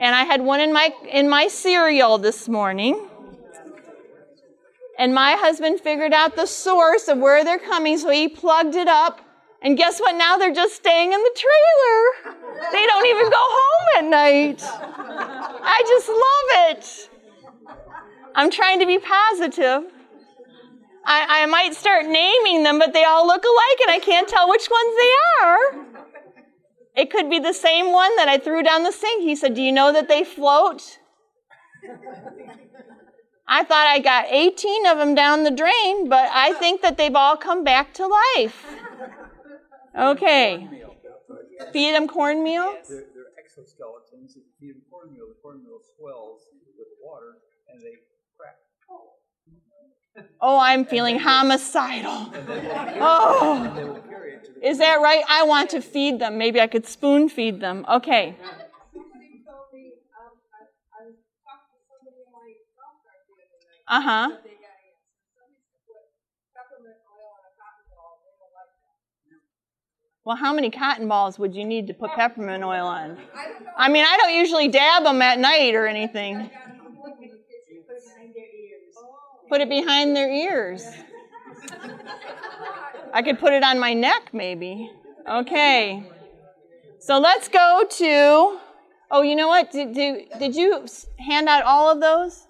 And I had one in my in my cereal this morning. And my husband figured out the source of where they're coming, so he plugged it up. And guess what? Now they're just staying in the trailer. They don't even go home at night. I just love it. I'm trying to be positive. I, I might start naming them, but they all look alike, and I can't tell which ones they are. It could be the same one that I threw down the sink. He said, Do you know that they float? I thought I got 18 of them down the drain, but I think that they've all come back to life. Okay. Feed them cornmeal? They're, they're exoskeletons. If you feed them cornmeal, the cornmeal swells with water and they crack. Oh, I'm feeling homicidal. Oh. Is that right? I want to feed them. Maybe I could spoon feed them. Okay. Uh huh. Well, how many cotton balls would you need to put peppermint oil on? I mean, I don't usually dab them at night or anything. Put it behind their ears. I could put it on my neck, maybe. Okay. So let's go to. Oh, you know what? Did, did, did you hand out all of those?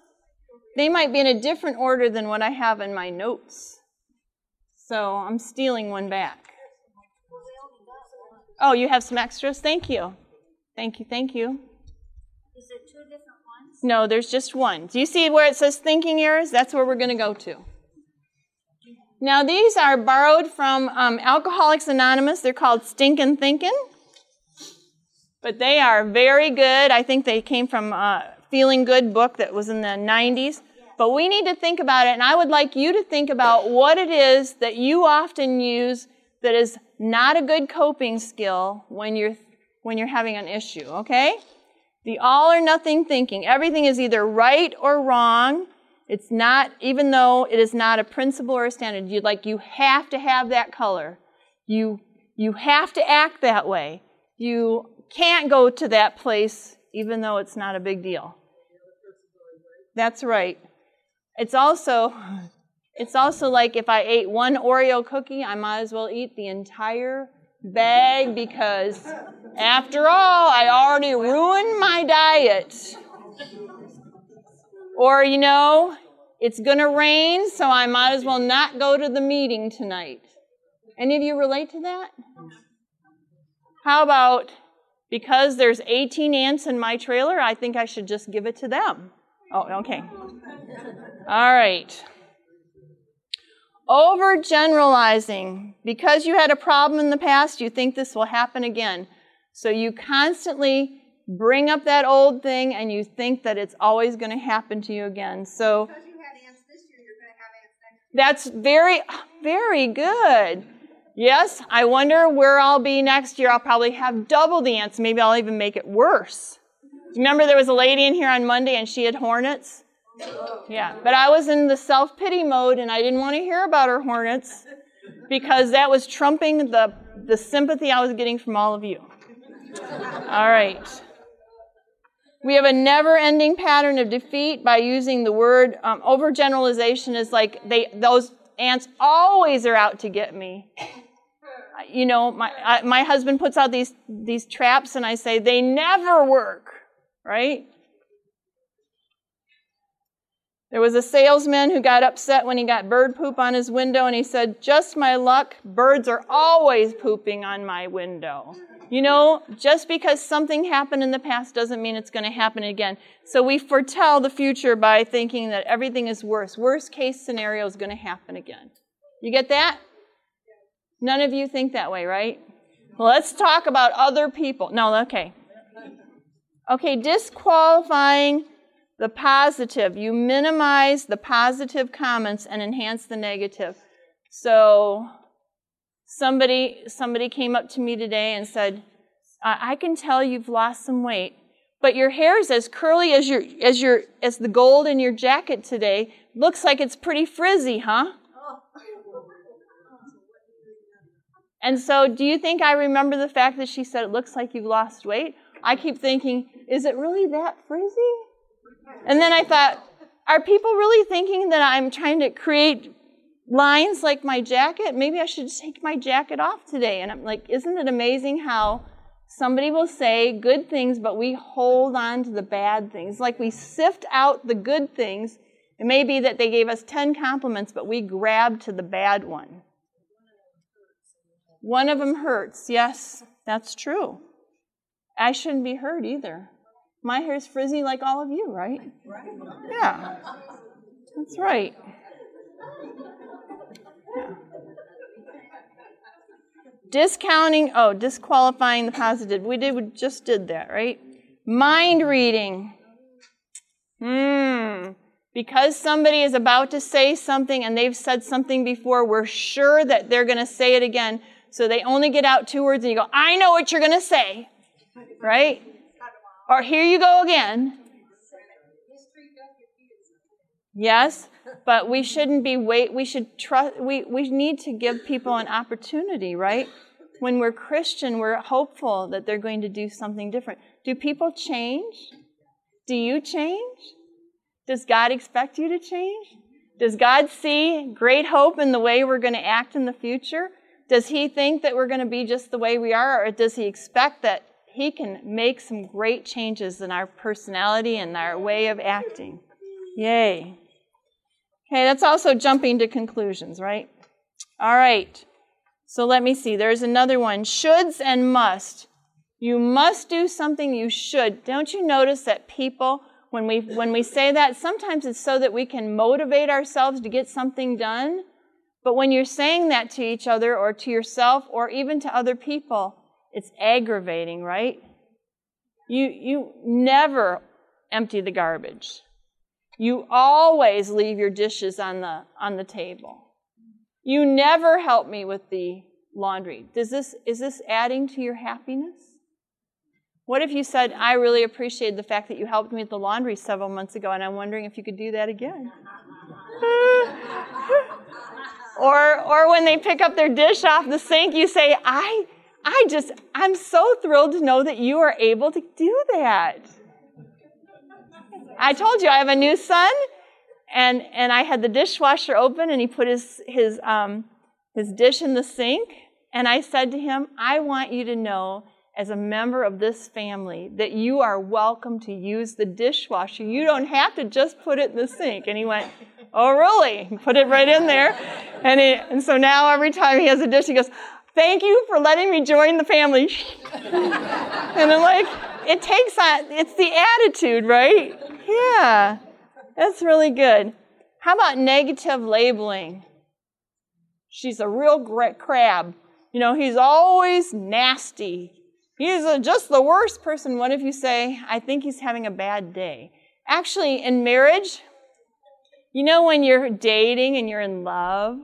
They might be in a different order than what I have in my notes. So I'm stealing one back. Oh, you have some extras? Thank you. Thank you, thank you. Is it two different ones? No, there's just one. Do you see where it says thinking errors? That's where we're going to go to. Now, these are borrowed from um, Alcoholics Anonymous. They're called Stinkin' Thinkin'. But they are very good. I think they came from a Feeling Good book that was in the 90s. But we need to think about it, and I would like you to think about what it is that you often use that is not a good coping skill when you're when you're having an issue, okay? The all or nothing thinking. Everything is either right or wrong. It's not, even though it is not a principle or a standard, you like you have to have that color. You you have to act that way. You can't go to that place even though it's not a big deal. That's right. It's also it's also like if I ate one Oreo cookie, I might as well eat the entire bag because after all, I already ruined my diet. Or, you know, it's going to rain, so I might as well not go to the meeting tonight. Any of you relate to that? How about because there's 18 ants in my trailer, I think I should just give it to them? Oh, okay. All right. Overgeneralizing. Because you had a problem in the past, you think this will happen again. So you constantly bring up that old thing and you think that it's always going to happen to you again. So that's very, very good. Yes, I wonder where I'll be next year. I'll probably have double the ants. Maybe I'll even make it worse. Remember, there was a lady in here on Monday and she had hornets? Yeah, but I was in the self pity mode and I didn't want to hear about her hornets because that was trumping the, the sympathy I was getting from all of you. All right. We have a never ending pattern of defeat by using the word um, overgeneralization is like they, those ants always are out to get me. You know, my, I, my husband puts out these, these traps and I say, they never work, right? There was a salesman who got upset when he got bird poop on his window, and he said, Just my luck, birds are always pooping on my window. You know, just because something happened in the past doesn't mean it's going to happen again. So we foretell the future by thinking that everything is worse. Worst case scenario is going to happen again. You get that? None of you think that way, right? Let's talk about other people. No, okay. Okay, disqualifying the positive. You minimize the positive comments and enhance the negative. So somebody somebody came up to me today and said, "I can tell you've lost some weight, but your hair is as curly as your as your as the gold in your jacket today. Looks like it's pretty frizzy, huh?" And so, do you think I remember the fact that she said it looks like you've lost weight? I keep thinking, is it really that frizzy? And then I thought, are people really thinking that I'm trying to create lines like my jacket? Maybe I should take my jacket off today. And I'm like, isn't it amazing how somebody will say good things, but we hold on to the bad things? Like we sift out the good things. It may be that they gave us 10 compliments, but we grabbed to the bad one. One of them hurts. Yes, that's true. I shouldn't be hurt either. My hair's frizzy like all of you, right? Yeah. That's right. Yeah. Discounting, oh, disqualifying the positive. We did we just did that, right? Mind reading. Hmm. Because somebody is about to say something and they've said something before, we're sure that they're going to say it again. So they only get out two words and you go, I know what you're going to say. Right? Or here you go again. Yes, but we shouldn't be wait. We should trust. We we need to give people an opportunity, right? When we're Christian, we're hopeful that they're going to do something different. Do people change? Do you change? Does God expect you to change? Does God see great hope in the way we're going to act in the future? Does He think that we're going to be just the way we are, or does He expect that He can make some great changes in our personality and our way of acting? Yay. Okay, that's also jumping to conclusions, right? All right. So let me see. There's another one shoulds and must. You must do something you should. Don't you notice that people, when we, when we say that, sometimes it's so that we can motivate ourselves to get something done. But when you're saying that to each other or to yourself or even to other people, it's aggravating, right? You, you never empty the garbage. You always leave your dishes on the, on the table. You never help me with the laundry. Does this, is this adding to your happiness? What if you said, I really appreciate the fact that you helped me with the laundry several months ago, and I'm wondering if you could do that again? or, or when they pick up their dish off the sink, you say, I, I just, I'm so thrilled to know that you are able to do that. I told you I have a new son, and and I had the dishwasher open, and he put his his um, his dish in the sink, and I said to him, "I want you to know." As a member of this family, that you are welcome to use the dishwasher. You don't have to just put it in the sink. And he went, Oh, really? Put it right in there. And, he, and so now every time he has a dish, he goes, Thank you for letting me join the family. and I'm like, It takes on, it's the attitude, right? Yeah. That's really good. How about negative labeling? She's a real great crab. You know, he's always nasty. He's a, just the worst person. What if you say, I think he's having a bad day? Actually, in marriage, you know, when you're dating and you're in love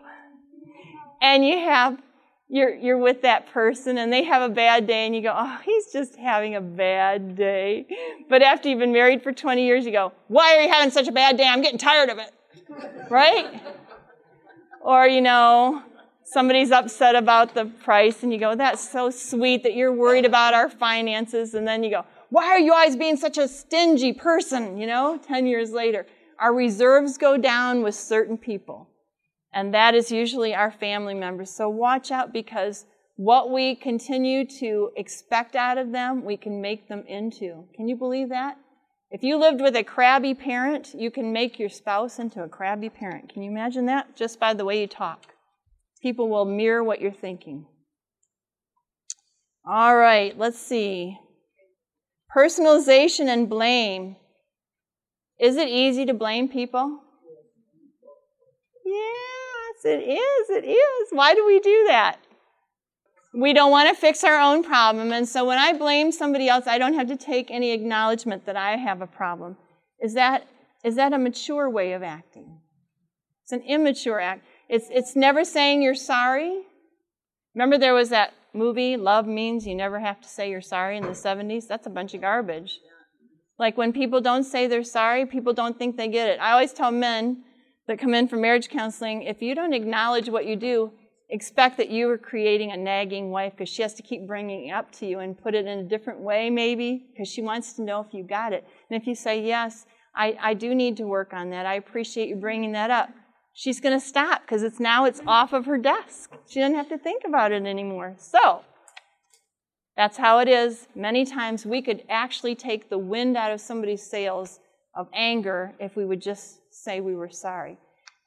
and you have you're, you're with that person and they have a bad day and you go, oh, he's just having a bad day. But after you've been married for 20 years, you go, why are you having such a bad day? I'm getting tired of it. right? Or, you know, somebody's upset about the price and you go, that's so sweet that you're worried about our finances. And then you go, why are you always being such a stingy person? You know, 10 years later. Our reserves go down with certain people. And that is usually our family members. So watch out because what we continue to expect out of them, we can make them into. Can you believe that? If you lived with a crabby parent, you can make your spouse into a crabby parent. Can you imagine that? Just by the way you talk. People will mirror what you're thinking. All right, let's see. Personalization and blame. Is it easy to blame people? Yes, it is. It is. Why do we do that? We don't want to fix our own problem. And so when I blame somebody else, I don't have to take any acknowledgement that I have a problem. Is that, is that a mature way of acting? It's an immature act. It's, it's never saying you're sorry. Remember, there was that movie, Love Means You Never Have to Say You're Sorry, in the 70s? That's a bunch of garbage. Like when people don't say they're sorry, people don't think they get it. I always tell men, that come in for marriage counseling, if you don't acknowledge what you do, expect that you are creating a nagging wife because she has to keep bringing it up to you and put it in a different way, maybe, because she wants to know if you got it. And if you say, Yes, I, I do need to work on that, I appreciate you bringing that up, she's going to stop because it's now it's off of her desk. She doesn't have to think about it anymore. So, that's how it is. Many times we could actually take the wind out of somebody's sails of anger if we would just say we were sorry.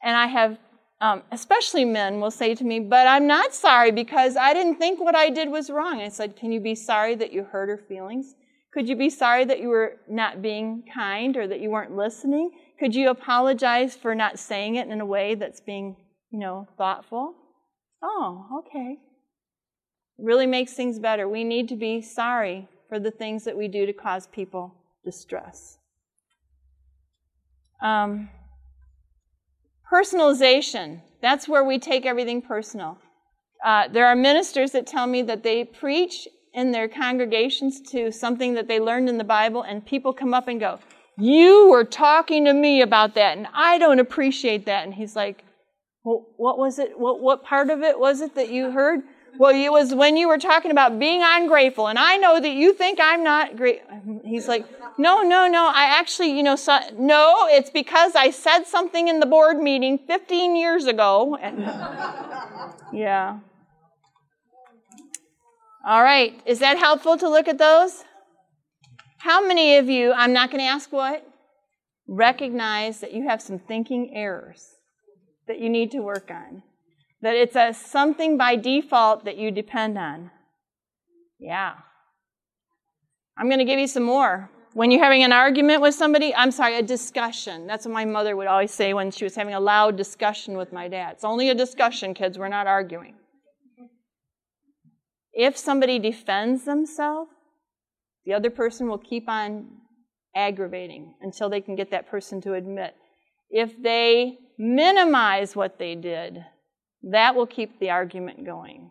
And I have, um, especially men, will say to me, But I'm not sorry because I didn't think what I did was wrong. I said, Can you be sorry that you hurt her feelings? Could you be sorry that you were not being kind or that you weren't listening? Could you apologize for not saying it in a way that's being, you know, thoughtful? Oh, okay. Really makes things better. We need to be sorry for the things that we do to cause people distress. Um, personalization. That's where we take everything personal. Uh, there are ministers that tell me that they preach in their congregations to something that they learned in the Bible, and people come up and go, You were talking to me about that, and I don't appreciate that. And he's like, well, What was it? What, what part of it was it that you heard? Well, it was when you were talking about being ungrateful, and I know that you think I'm not great. He's like, no, no, no. I actually, you know, so, no. It's because I said something in the board meeting 15 years ago. And, yeah. All right. Is that helpful to look at those? How many of you, I'm not going to ask what, recognize that you have some thinking errors that you need to work on? That it's a something by default that you depend on? Yeah. I'm going to give you some more. When you're having an argument with somebody, I'm sorry, a discussion. That's what my mother would always say when she was having a loud discussion with my dad. It's only a discussion, kids. We're not arguing. If somebody defends themselves, the other person will keep on aggravating until they can get that person to admit. If they minimize what they did, that will keep the argument going.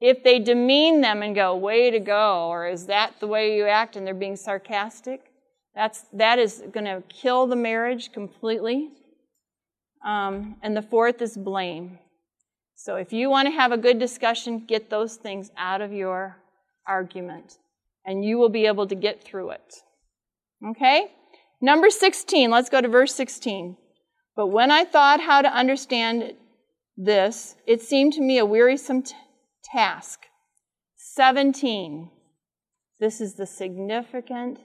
If they demean them and go, way to go, or is that the way you act, and they're being sarcastic, that's, that is going to kill the marriage completely. Um, and the fourth is blame. So if you want to have a good discussion, get those things out of your argument, and you will be able to get through it. Okay? Number 16, let's go to verse 16. But when I thought how to understand this, it seemed to me a wearisome t- task. 17. This is the significant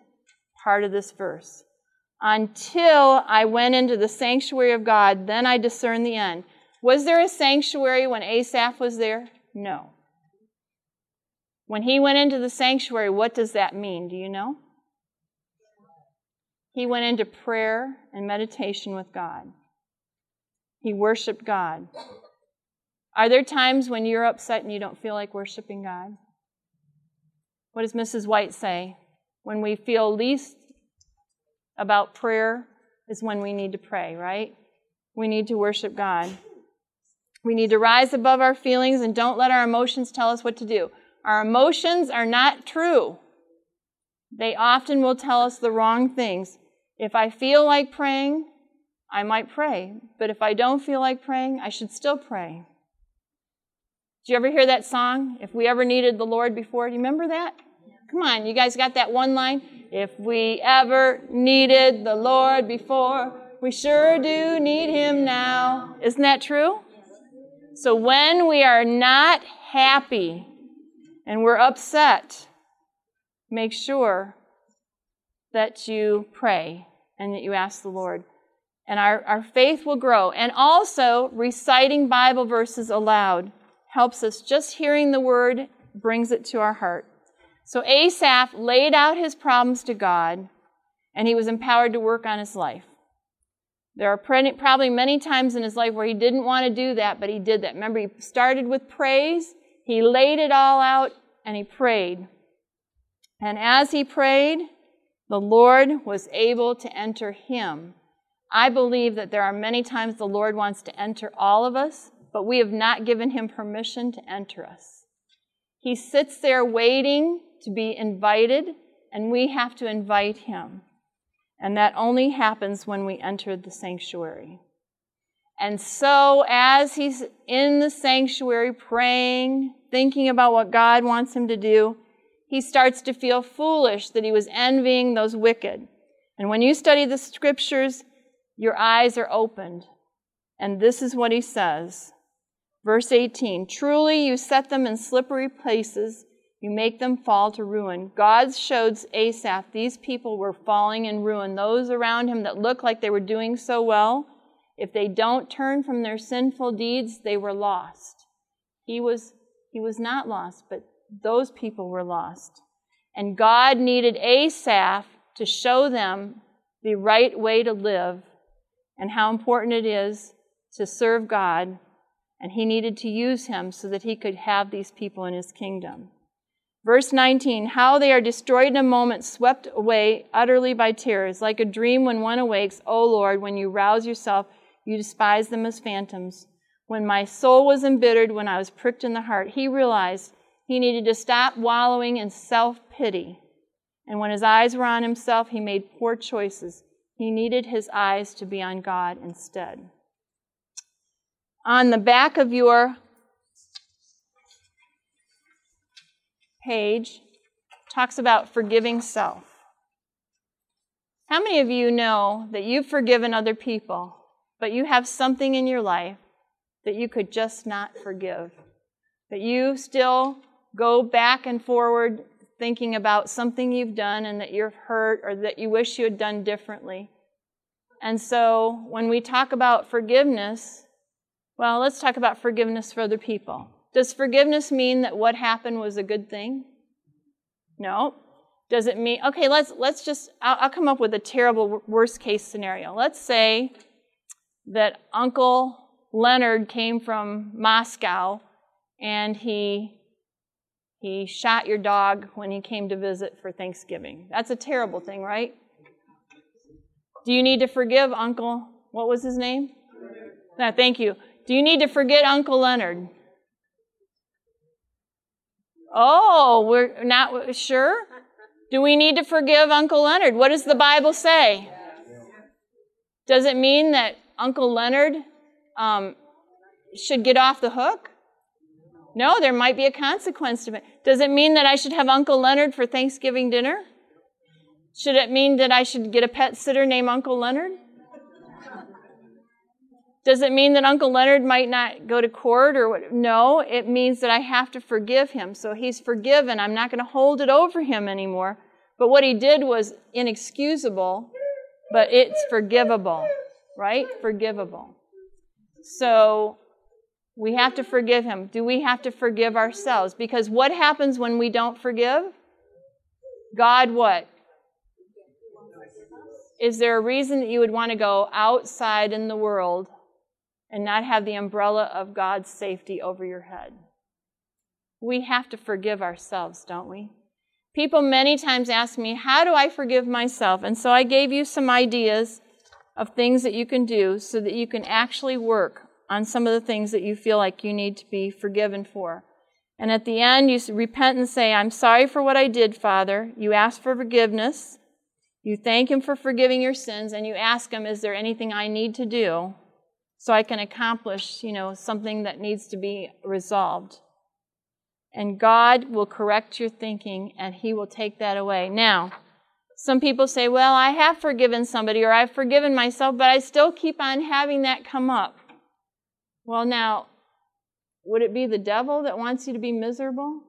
part of this verse. Until I went into the sanctuary of God, then I discerned the end. Was there a sanctuary when Asaph was there? No. When he went into the sanctuary, what does that mean? Do you know? He went into prayer and meditation with God. He worshiped God. Are there times when you're upset and you don't feel like worshiping God? What does Mrs. White say? When we feel least about prayer is when we need to pray, right? We need to worship God. We need to rise above our feelings and don't let our emotions tell us what to do. Our emotions are not true. They often will tell us the wrong things. If I feel like praying, I might pray. But if I don't feel like praying, I should still pray. Did you ever hear that song? If we ever needed the Lord before, do you remember that? Come on, you guys got that one line? If we ever needed the Lord before, we sure do need him now. Isn't that true? So when we are not happy and we're upset, make sure that you pray and that you ask the Lord. And our, our faith will grow. And also, reciting Bible verses aloud helps us. Just hearing the word brings it to our heart. So Asaph laid out his problems to God, and he was empowered to work on his life. There are probably many times in his life where he didn't want to do that, but he did that. Remember, he started with praise, he laid it all out, and he prayed. And as he prayed, the Lord was able to enter him. I believe that there are many times the Lord wants to enter all of us, but we have not given him permission to enter us. He sits there waiting to be invited, and we have to invite him. And that only happens when we enter the sanctuary. And so, as he's in the sanctuary praying, thinking about what God wants him to do, he starts to feel foolish that he was envying those wicked. And when you study the scriptures, your eyes are opened. And this is what he says. Verse 18 Truly you set them in slippery places you make them fall to ruin. God showed Asaph these people were falling in ruin. Those around him that looked like they were doing so well, if they don't turn from their sinful deeds, they were lost. He was, he was not lost, but those people were lost. And God needed Asaph to show them the right way to live and how important it is to serve God. And he needed to use him so that he could have these people in his kingdom. Verse 19, how they are destroyed in a moment, swept away utterly by terrors, like a dream when one awakes. O Lord, when you rouse yourself, you despise them as phantoms. When my soul was embittered, when I was pricked in the heart, he realized he needed to stop wallowing in self pity. And when his eyes were on himself, he made poor choices. He needed his eyes to be on God instead. On the back of your page talks about forgiving self. How many of you know that you've forgiven other people, but you have something in your life that you could just not forgive? That you still go back and forward thinking about something you've done and that you're hurt or that you wish you had done differently. And so when we talk about forgiveness, well, let's talk about forgiveness for other people. Does forgiveness mean that what happened was a good thing? No. Does it mean okay, let's let's just I'll, I'll come up with a terrible worst case scenario. Let's say that Uncle Leonard came from Moscow and he he shot your dog when he came to visit for Thanksgiving. That's a terrible thing, right? Do you need to forgive Uncle? What was his name? No, thank you. Do you need to forget Uncle Leonard? Oh, we're not sure? Do we need to forgive Uncle Leonard? What does the Bible say? Does it mean that Uncle Leonard um, should get off the hook? No, there might be a consequence to it. Does it mean that I should have Uncle Leonard for Thanksgiving dinner? Should it mean that I should get a pet sitter named Uncle Leonard? Does it mean that Uncle Leonard might not go to court or what? No, it means that I have to forgive him. So he's forgiven. I'm not going to hold it over him anymore. But what he did was inexcusable, but it's forgivable, right? Forgivable. So we have to forgive him. Do we have to forgive ourselves? Because what happens when we don't forgive? God, what? Is there a reason that you would want to go outside in the world and not have the umbrella of God's safety over your head? We have to forgive ourselves, don't we? People many times ask me, How do I forgive myself? And so I gave you some ideas of things that you can do so that you can actually work on some of the things that you feel like you need to be forgiven for. And at the end, you repent and say, I'm sorry for what I did, Father. You ask for forgiveness. You thank Him for forgiving your sins, and you ask Him, Is there anything I need to do so I can accomplish, you know, something that needs to be resolved? And God will correct your thinking, and He will take that away. Now, some people say, Well, I have forgiven somebody, or I've forgiven myself, but I still keep on having that come up. Well, now, would it be the devil that wants you to be miserable?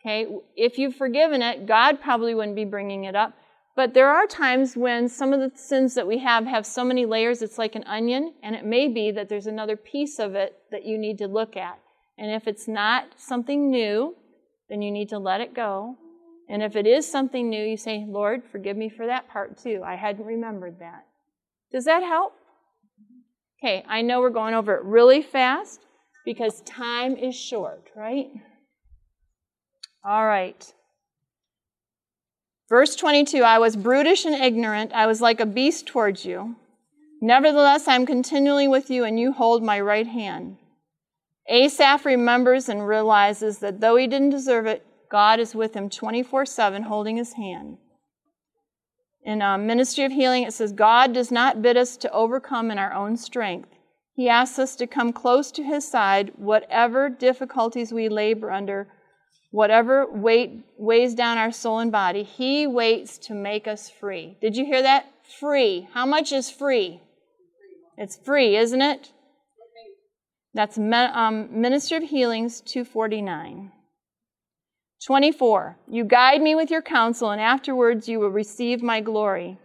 Okay, if you've forgiven it, God probably wouldn't be bringing it up. But there are times when some of the sins that we have have so many layers, it's like an onion, and it may be that there's another piece of it that you need to look at. And if it's not something new, then you need to let it go. And if it is something new, you say, Lord, forgive me for that part too. I hadn't remembered that. Does that help? Okay, I know we're going over it really fast because time is short, right? All right. Verse 22 I was brutish and ignorant. I was like a beast towards you. Nevertheless, I am continually with you, and you hold my right hand. Asaph remembers and realizes that though he didn't deserve it, God is with him 24 7, holding his hand in um, Ministry of Healing, it says, God does not bid us to overcome in our own strength. He asks us to come close to His side, whatever difficulties we labor under, whatever weight weighs down our soul and body. He waits to make us free. Did you hear that? Free. How much is free? It's free, isn't it? That's um, Ministry of Healings 249. 24. You guide me with your counsel, and afterwards you will receive my glory.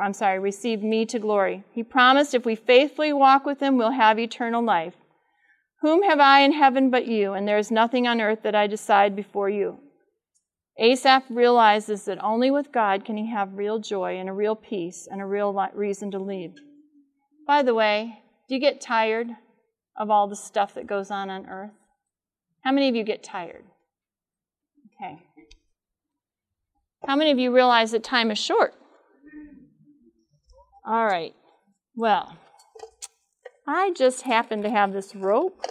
I'm sorry, receive me to glory. He promised if we faithfully walk with him, we'll have eternal life. Whom have I in heaven but you? And there is nothing on earth that I decide before you. Asaph realizes that only with God can he have real joy and a real peace and a real reason to leave. By the way, do you get tired of all the stuff that goes on on earth? How many of you get tired? Okay. How many of you realize that time is short? All right. Well, I just happen to have this rope.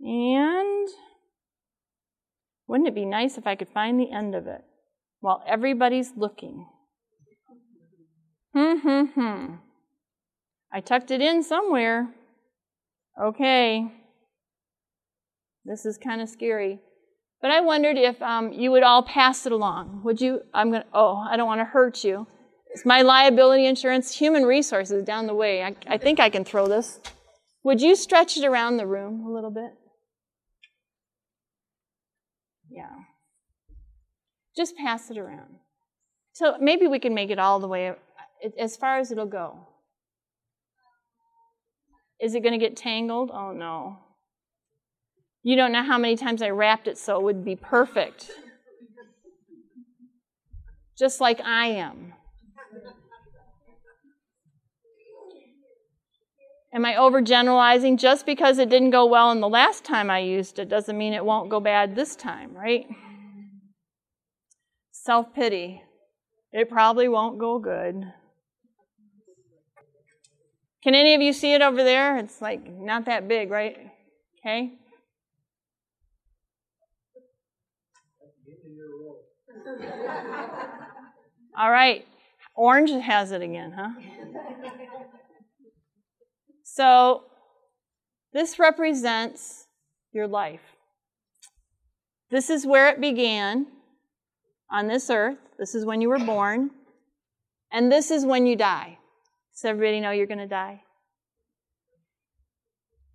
And wouldn't it be nice if I could find the end of it while everybody's looking? Hmm, hmm, hmm. I tucked it in somewhere. Okay. This is kind of scary. But I wondered if um, you would all pass it along. Would you? I'm going to, oh, I don't want to hurt you. It's my liability insurance, human resources down the way. I, I think I can throw this. Would you stretch it around the room a little bit? Yeah. Just pass it around. So maybe we can make it all the way as far as it'll go. Is it going to get tangled? Oh no. You don't know how many times I wrapped it so it would be perfect. Just like I am. Am I overgeneralizing? Just because it didn't go well in the last time I used it doesn't mean it won't go bad this time, right? Self pity. It probably won't go good. Can any of you see it over there? It's like not that big, right? Okay. All right. Orange has it again, huh? So, this represents your life. This is where it began on this earth. This is when you were born. And this is when you die. Does everybody know you're going to die?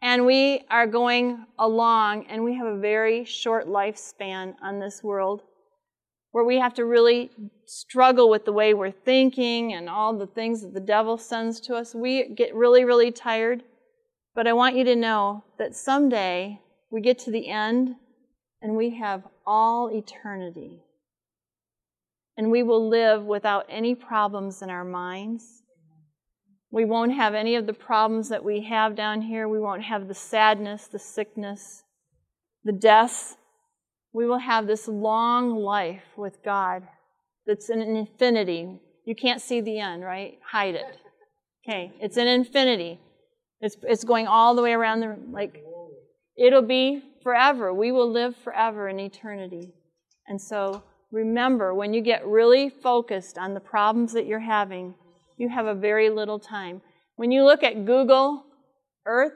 And we are going along, and we have a very short lifespan on this world where we have to really struggle with the way we're thinking and all the things that the devil sends to us. We get really, really tired. But I want you to know that someday we get to the end and we have all eternity. And we will live without any problems in our minds. We won't have any of the problems that we have down here. We won't have the sadness, the sickness, the deaths we will have this long life with God that's an infinity. You can't see the end, right? Hide it. Okay, it's an infinity. It's, it's going all the way around the, like, it'll be forever. We will live forever in eternity. And so remember, when you get really focused on the problems that you're having, you have a very little time. When you look at Google Earth,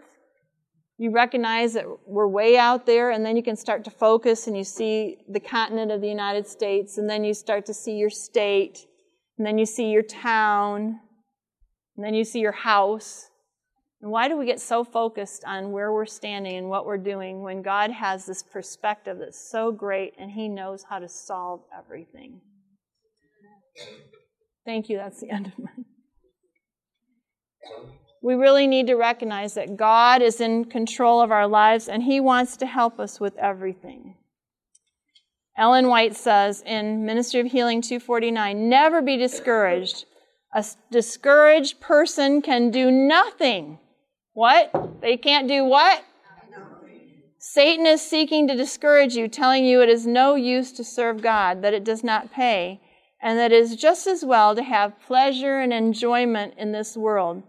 you recognize that we're way out there, and then you can start to focus and you see the continent of the United States, and then you start to see your state, and then you see your town, and then you see your house. And why do we get so focused on where we're standing and what we're doing when God has this perspective that's so great and He knows how to solve everything? Thank you. That's the end of mine we really need to recognize that God is in control of our lives and He wants to help us with everything. Ellen White says in Ministry of Healing 249 Never be discouraged. A discouraged person can do nothing. What? They can't do what? Satan is seeking to discourage you, telling you it is no use to serve God, that it does not pay, and that it is just as well to have pleasure and enjoyment in this world.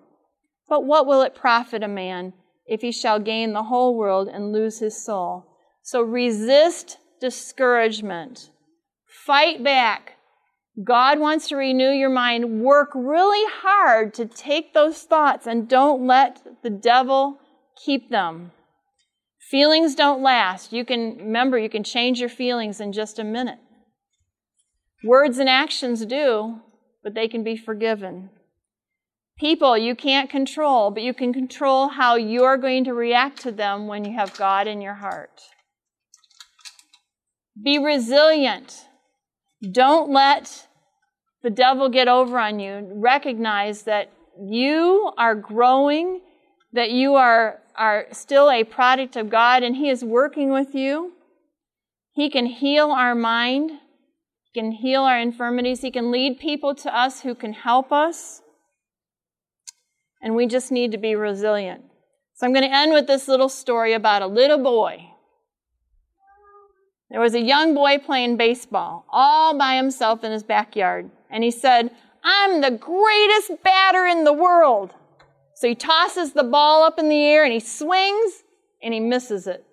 But what will it profit a man if he shall gain the whole world and lose his soul? So resist discouragement. Fight back. God wants to renew your mind. Work really hard to take those thoughts and don't let the devil keep them. Feelings don't last. You can remember you can change your feelings in just a minute. Words and actions do, but they can be forgiven. People you can't control, but you can control how you're going to react to them when you have God in your heart. Be resilient. Don't let the devil get over on you. Recognize that you are growing, that you are, are still a product of God, and He is working with you. He can heal our mind, He can heal our infirmities, He can lead people to us who can help us and we just need to be resilient. So I'm going to end with this little story about a little boy. There was a young boy playing baseball all by himself in his backyard, and he said, I'm the greatest batter in the world. So he tosses the ball up in the air and he swings and he misses it.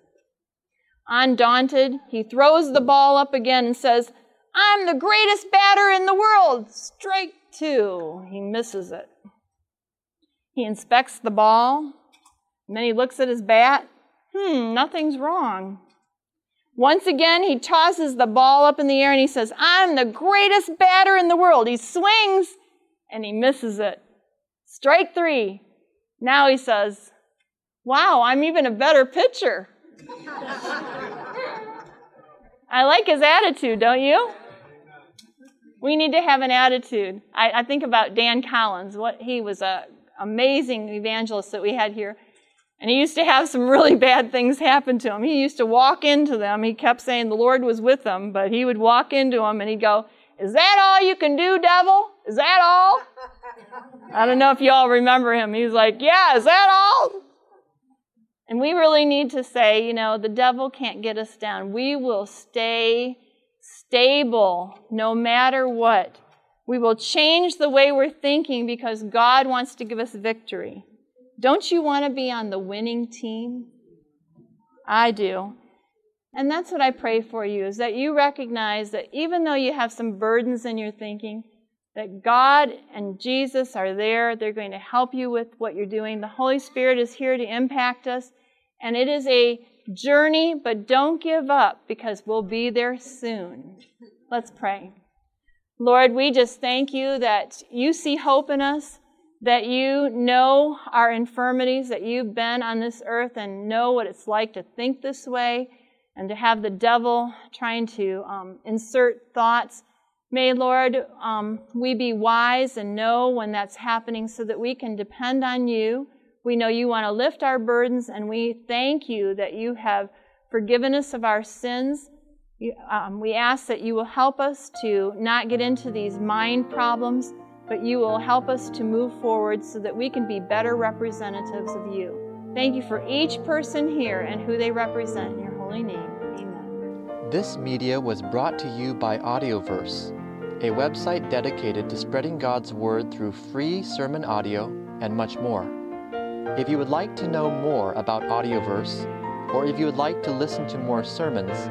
Undaunted, he throws the ball up again and says, I'm the greatest batter in the world. Strike two. He misses it. He inspects the ball, and then he looks at his bat, Hmm, nothing's wrong. Once again, he tosses the ball up in the air and he says, I'm the greatest batter in the world. He swings and he misses it. Strike three. Now he says, Wow, I'm even a better pitcher. I like his attitude, don't you? We need to have an attitude. I, I think about Dan Collins. What he was a amazing evangelist that we had here. And he used to have some really bad things happen to him. He used to walk into them. He kept saying the Lord was with him, but he would walk into them and he'd go, Is that all you can do, devil? Is that all? I don't know if you all remember him. He was like, Yeah, is that all? And we really need to say, you know, the devil can't get us down. We will stay stable no matter what. We will change the way we're thinking because God wants to give us victory. Don't you want to be on the winning team? I do. And that's what I pray for you is that you recognize that even though you have some burdens in your thinking, that God and Jesus are there. They're going to help you with what you're doing. The Holy Spirit is here to impact us. And it is a journey, but don't give up because we'll be there soon. Let's pray. Lord, we just thank you that you see hope in us that you know our infirmities, that you've been on this earth and know what it's like to think this way and to have the devil trying to um, insert thoughts. May, Lord, um, we be wise and know when that's happening so that we can depend on you. We know you want to lift our burdens, and we thank you that you have forgiven us of our sins. Um, we ask that you will help us to not get into these mind problems but you will help us to move forward so that we can be better representatives of you. Thank you for each person here and who they represent in your holy name. Amen. This media was brought to you by Audioverse, a website dedicated to spreading God's Word through free sermon audio and much more. If you would like to know more about Audioverse, or if you would like to listen to more sermons,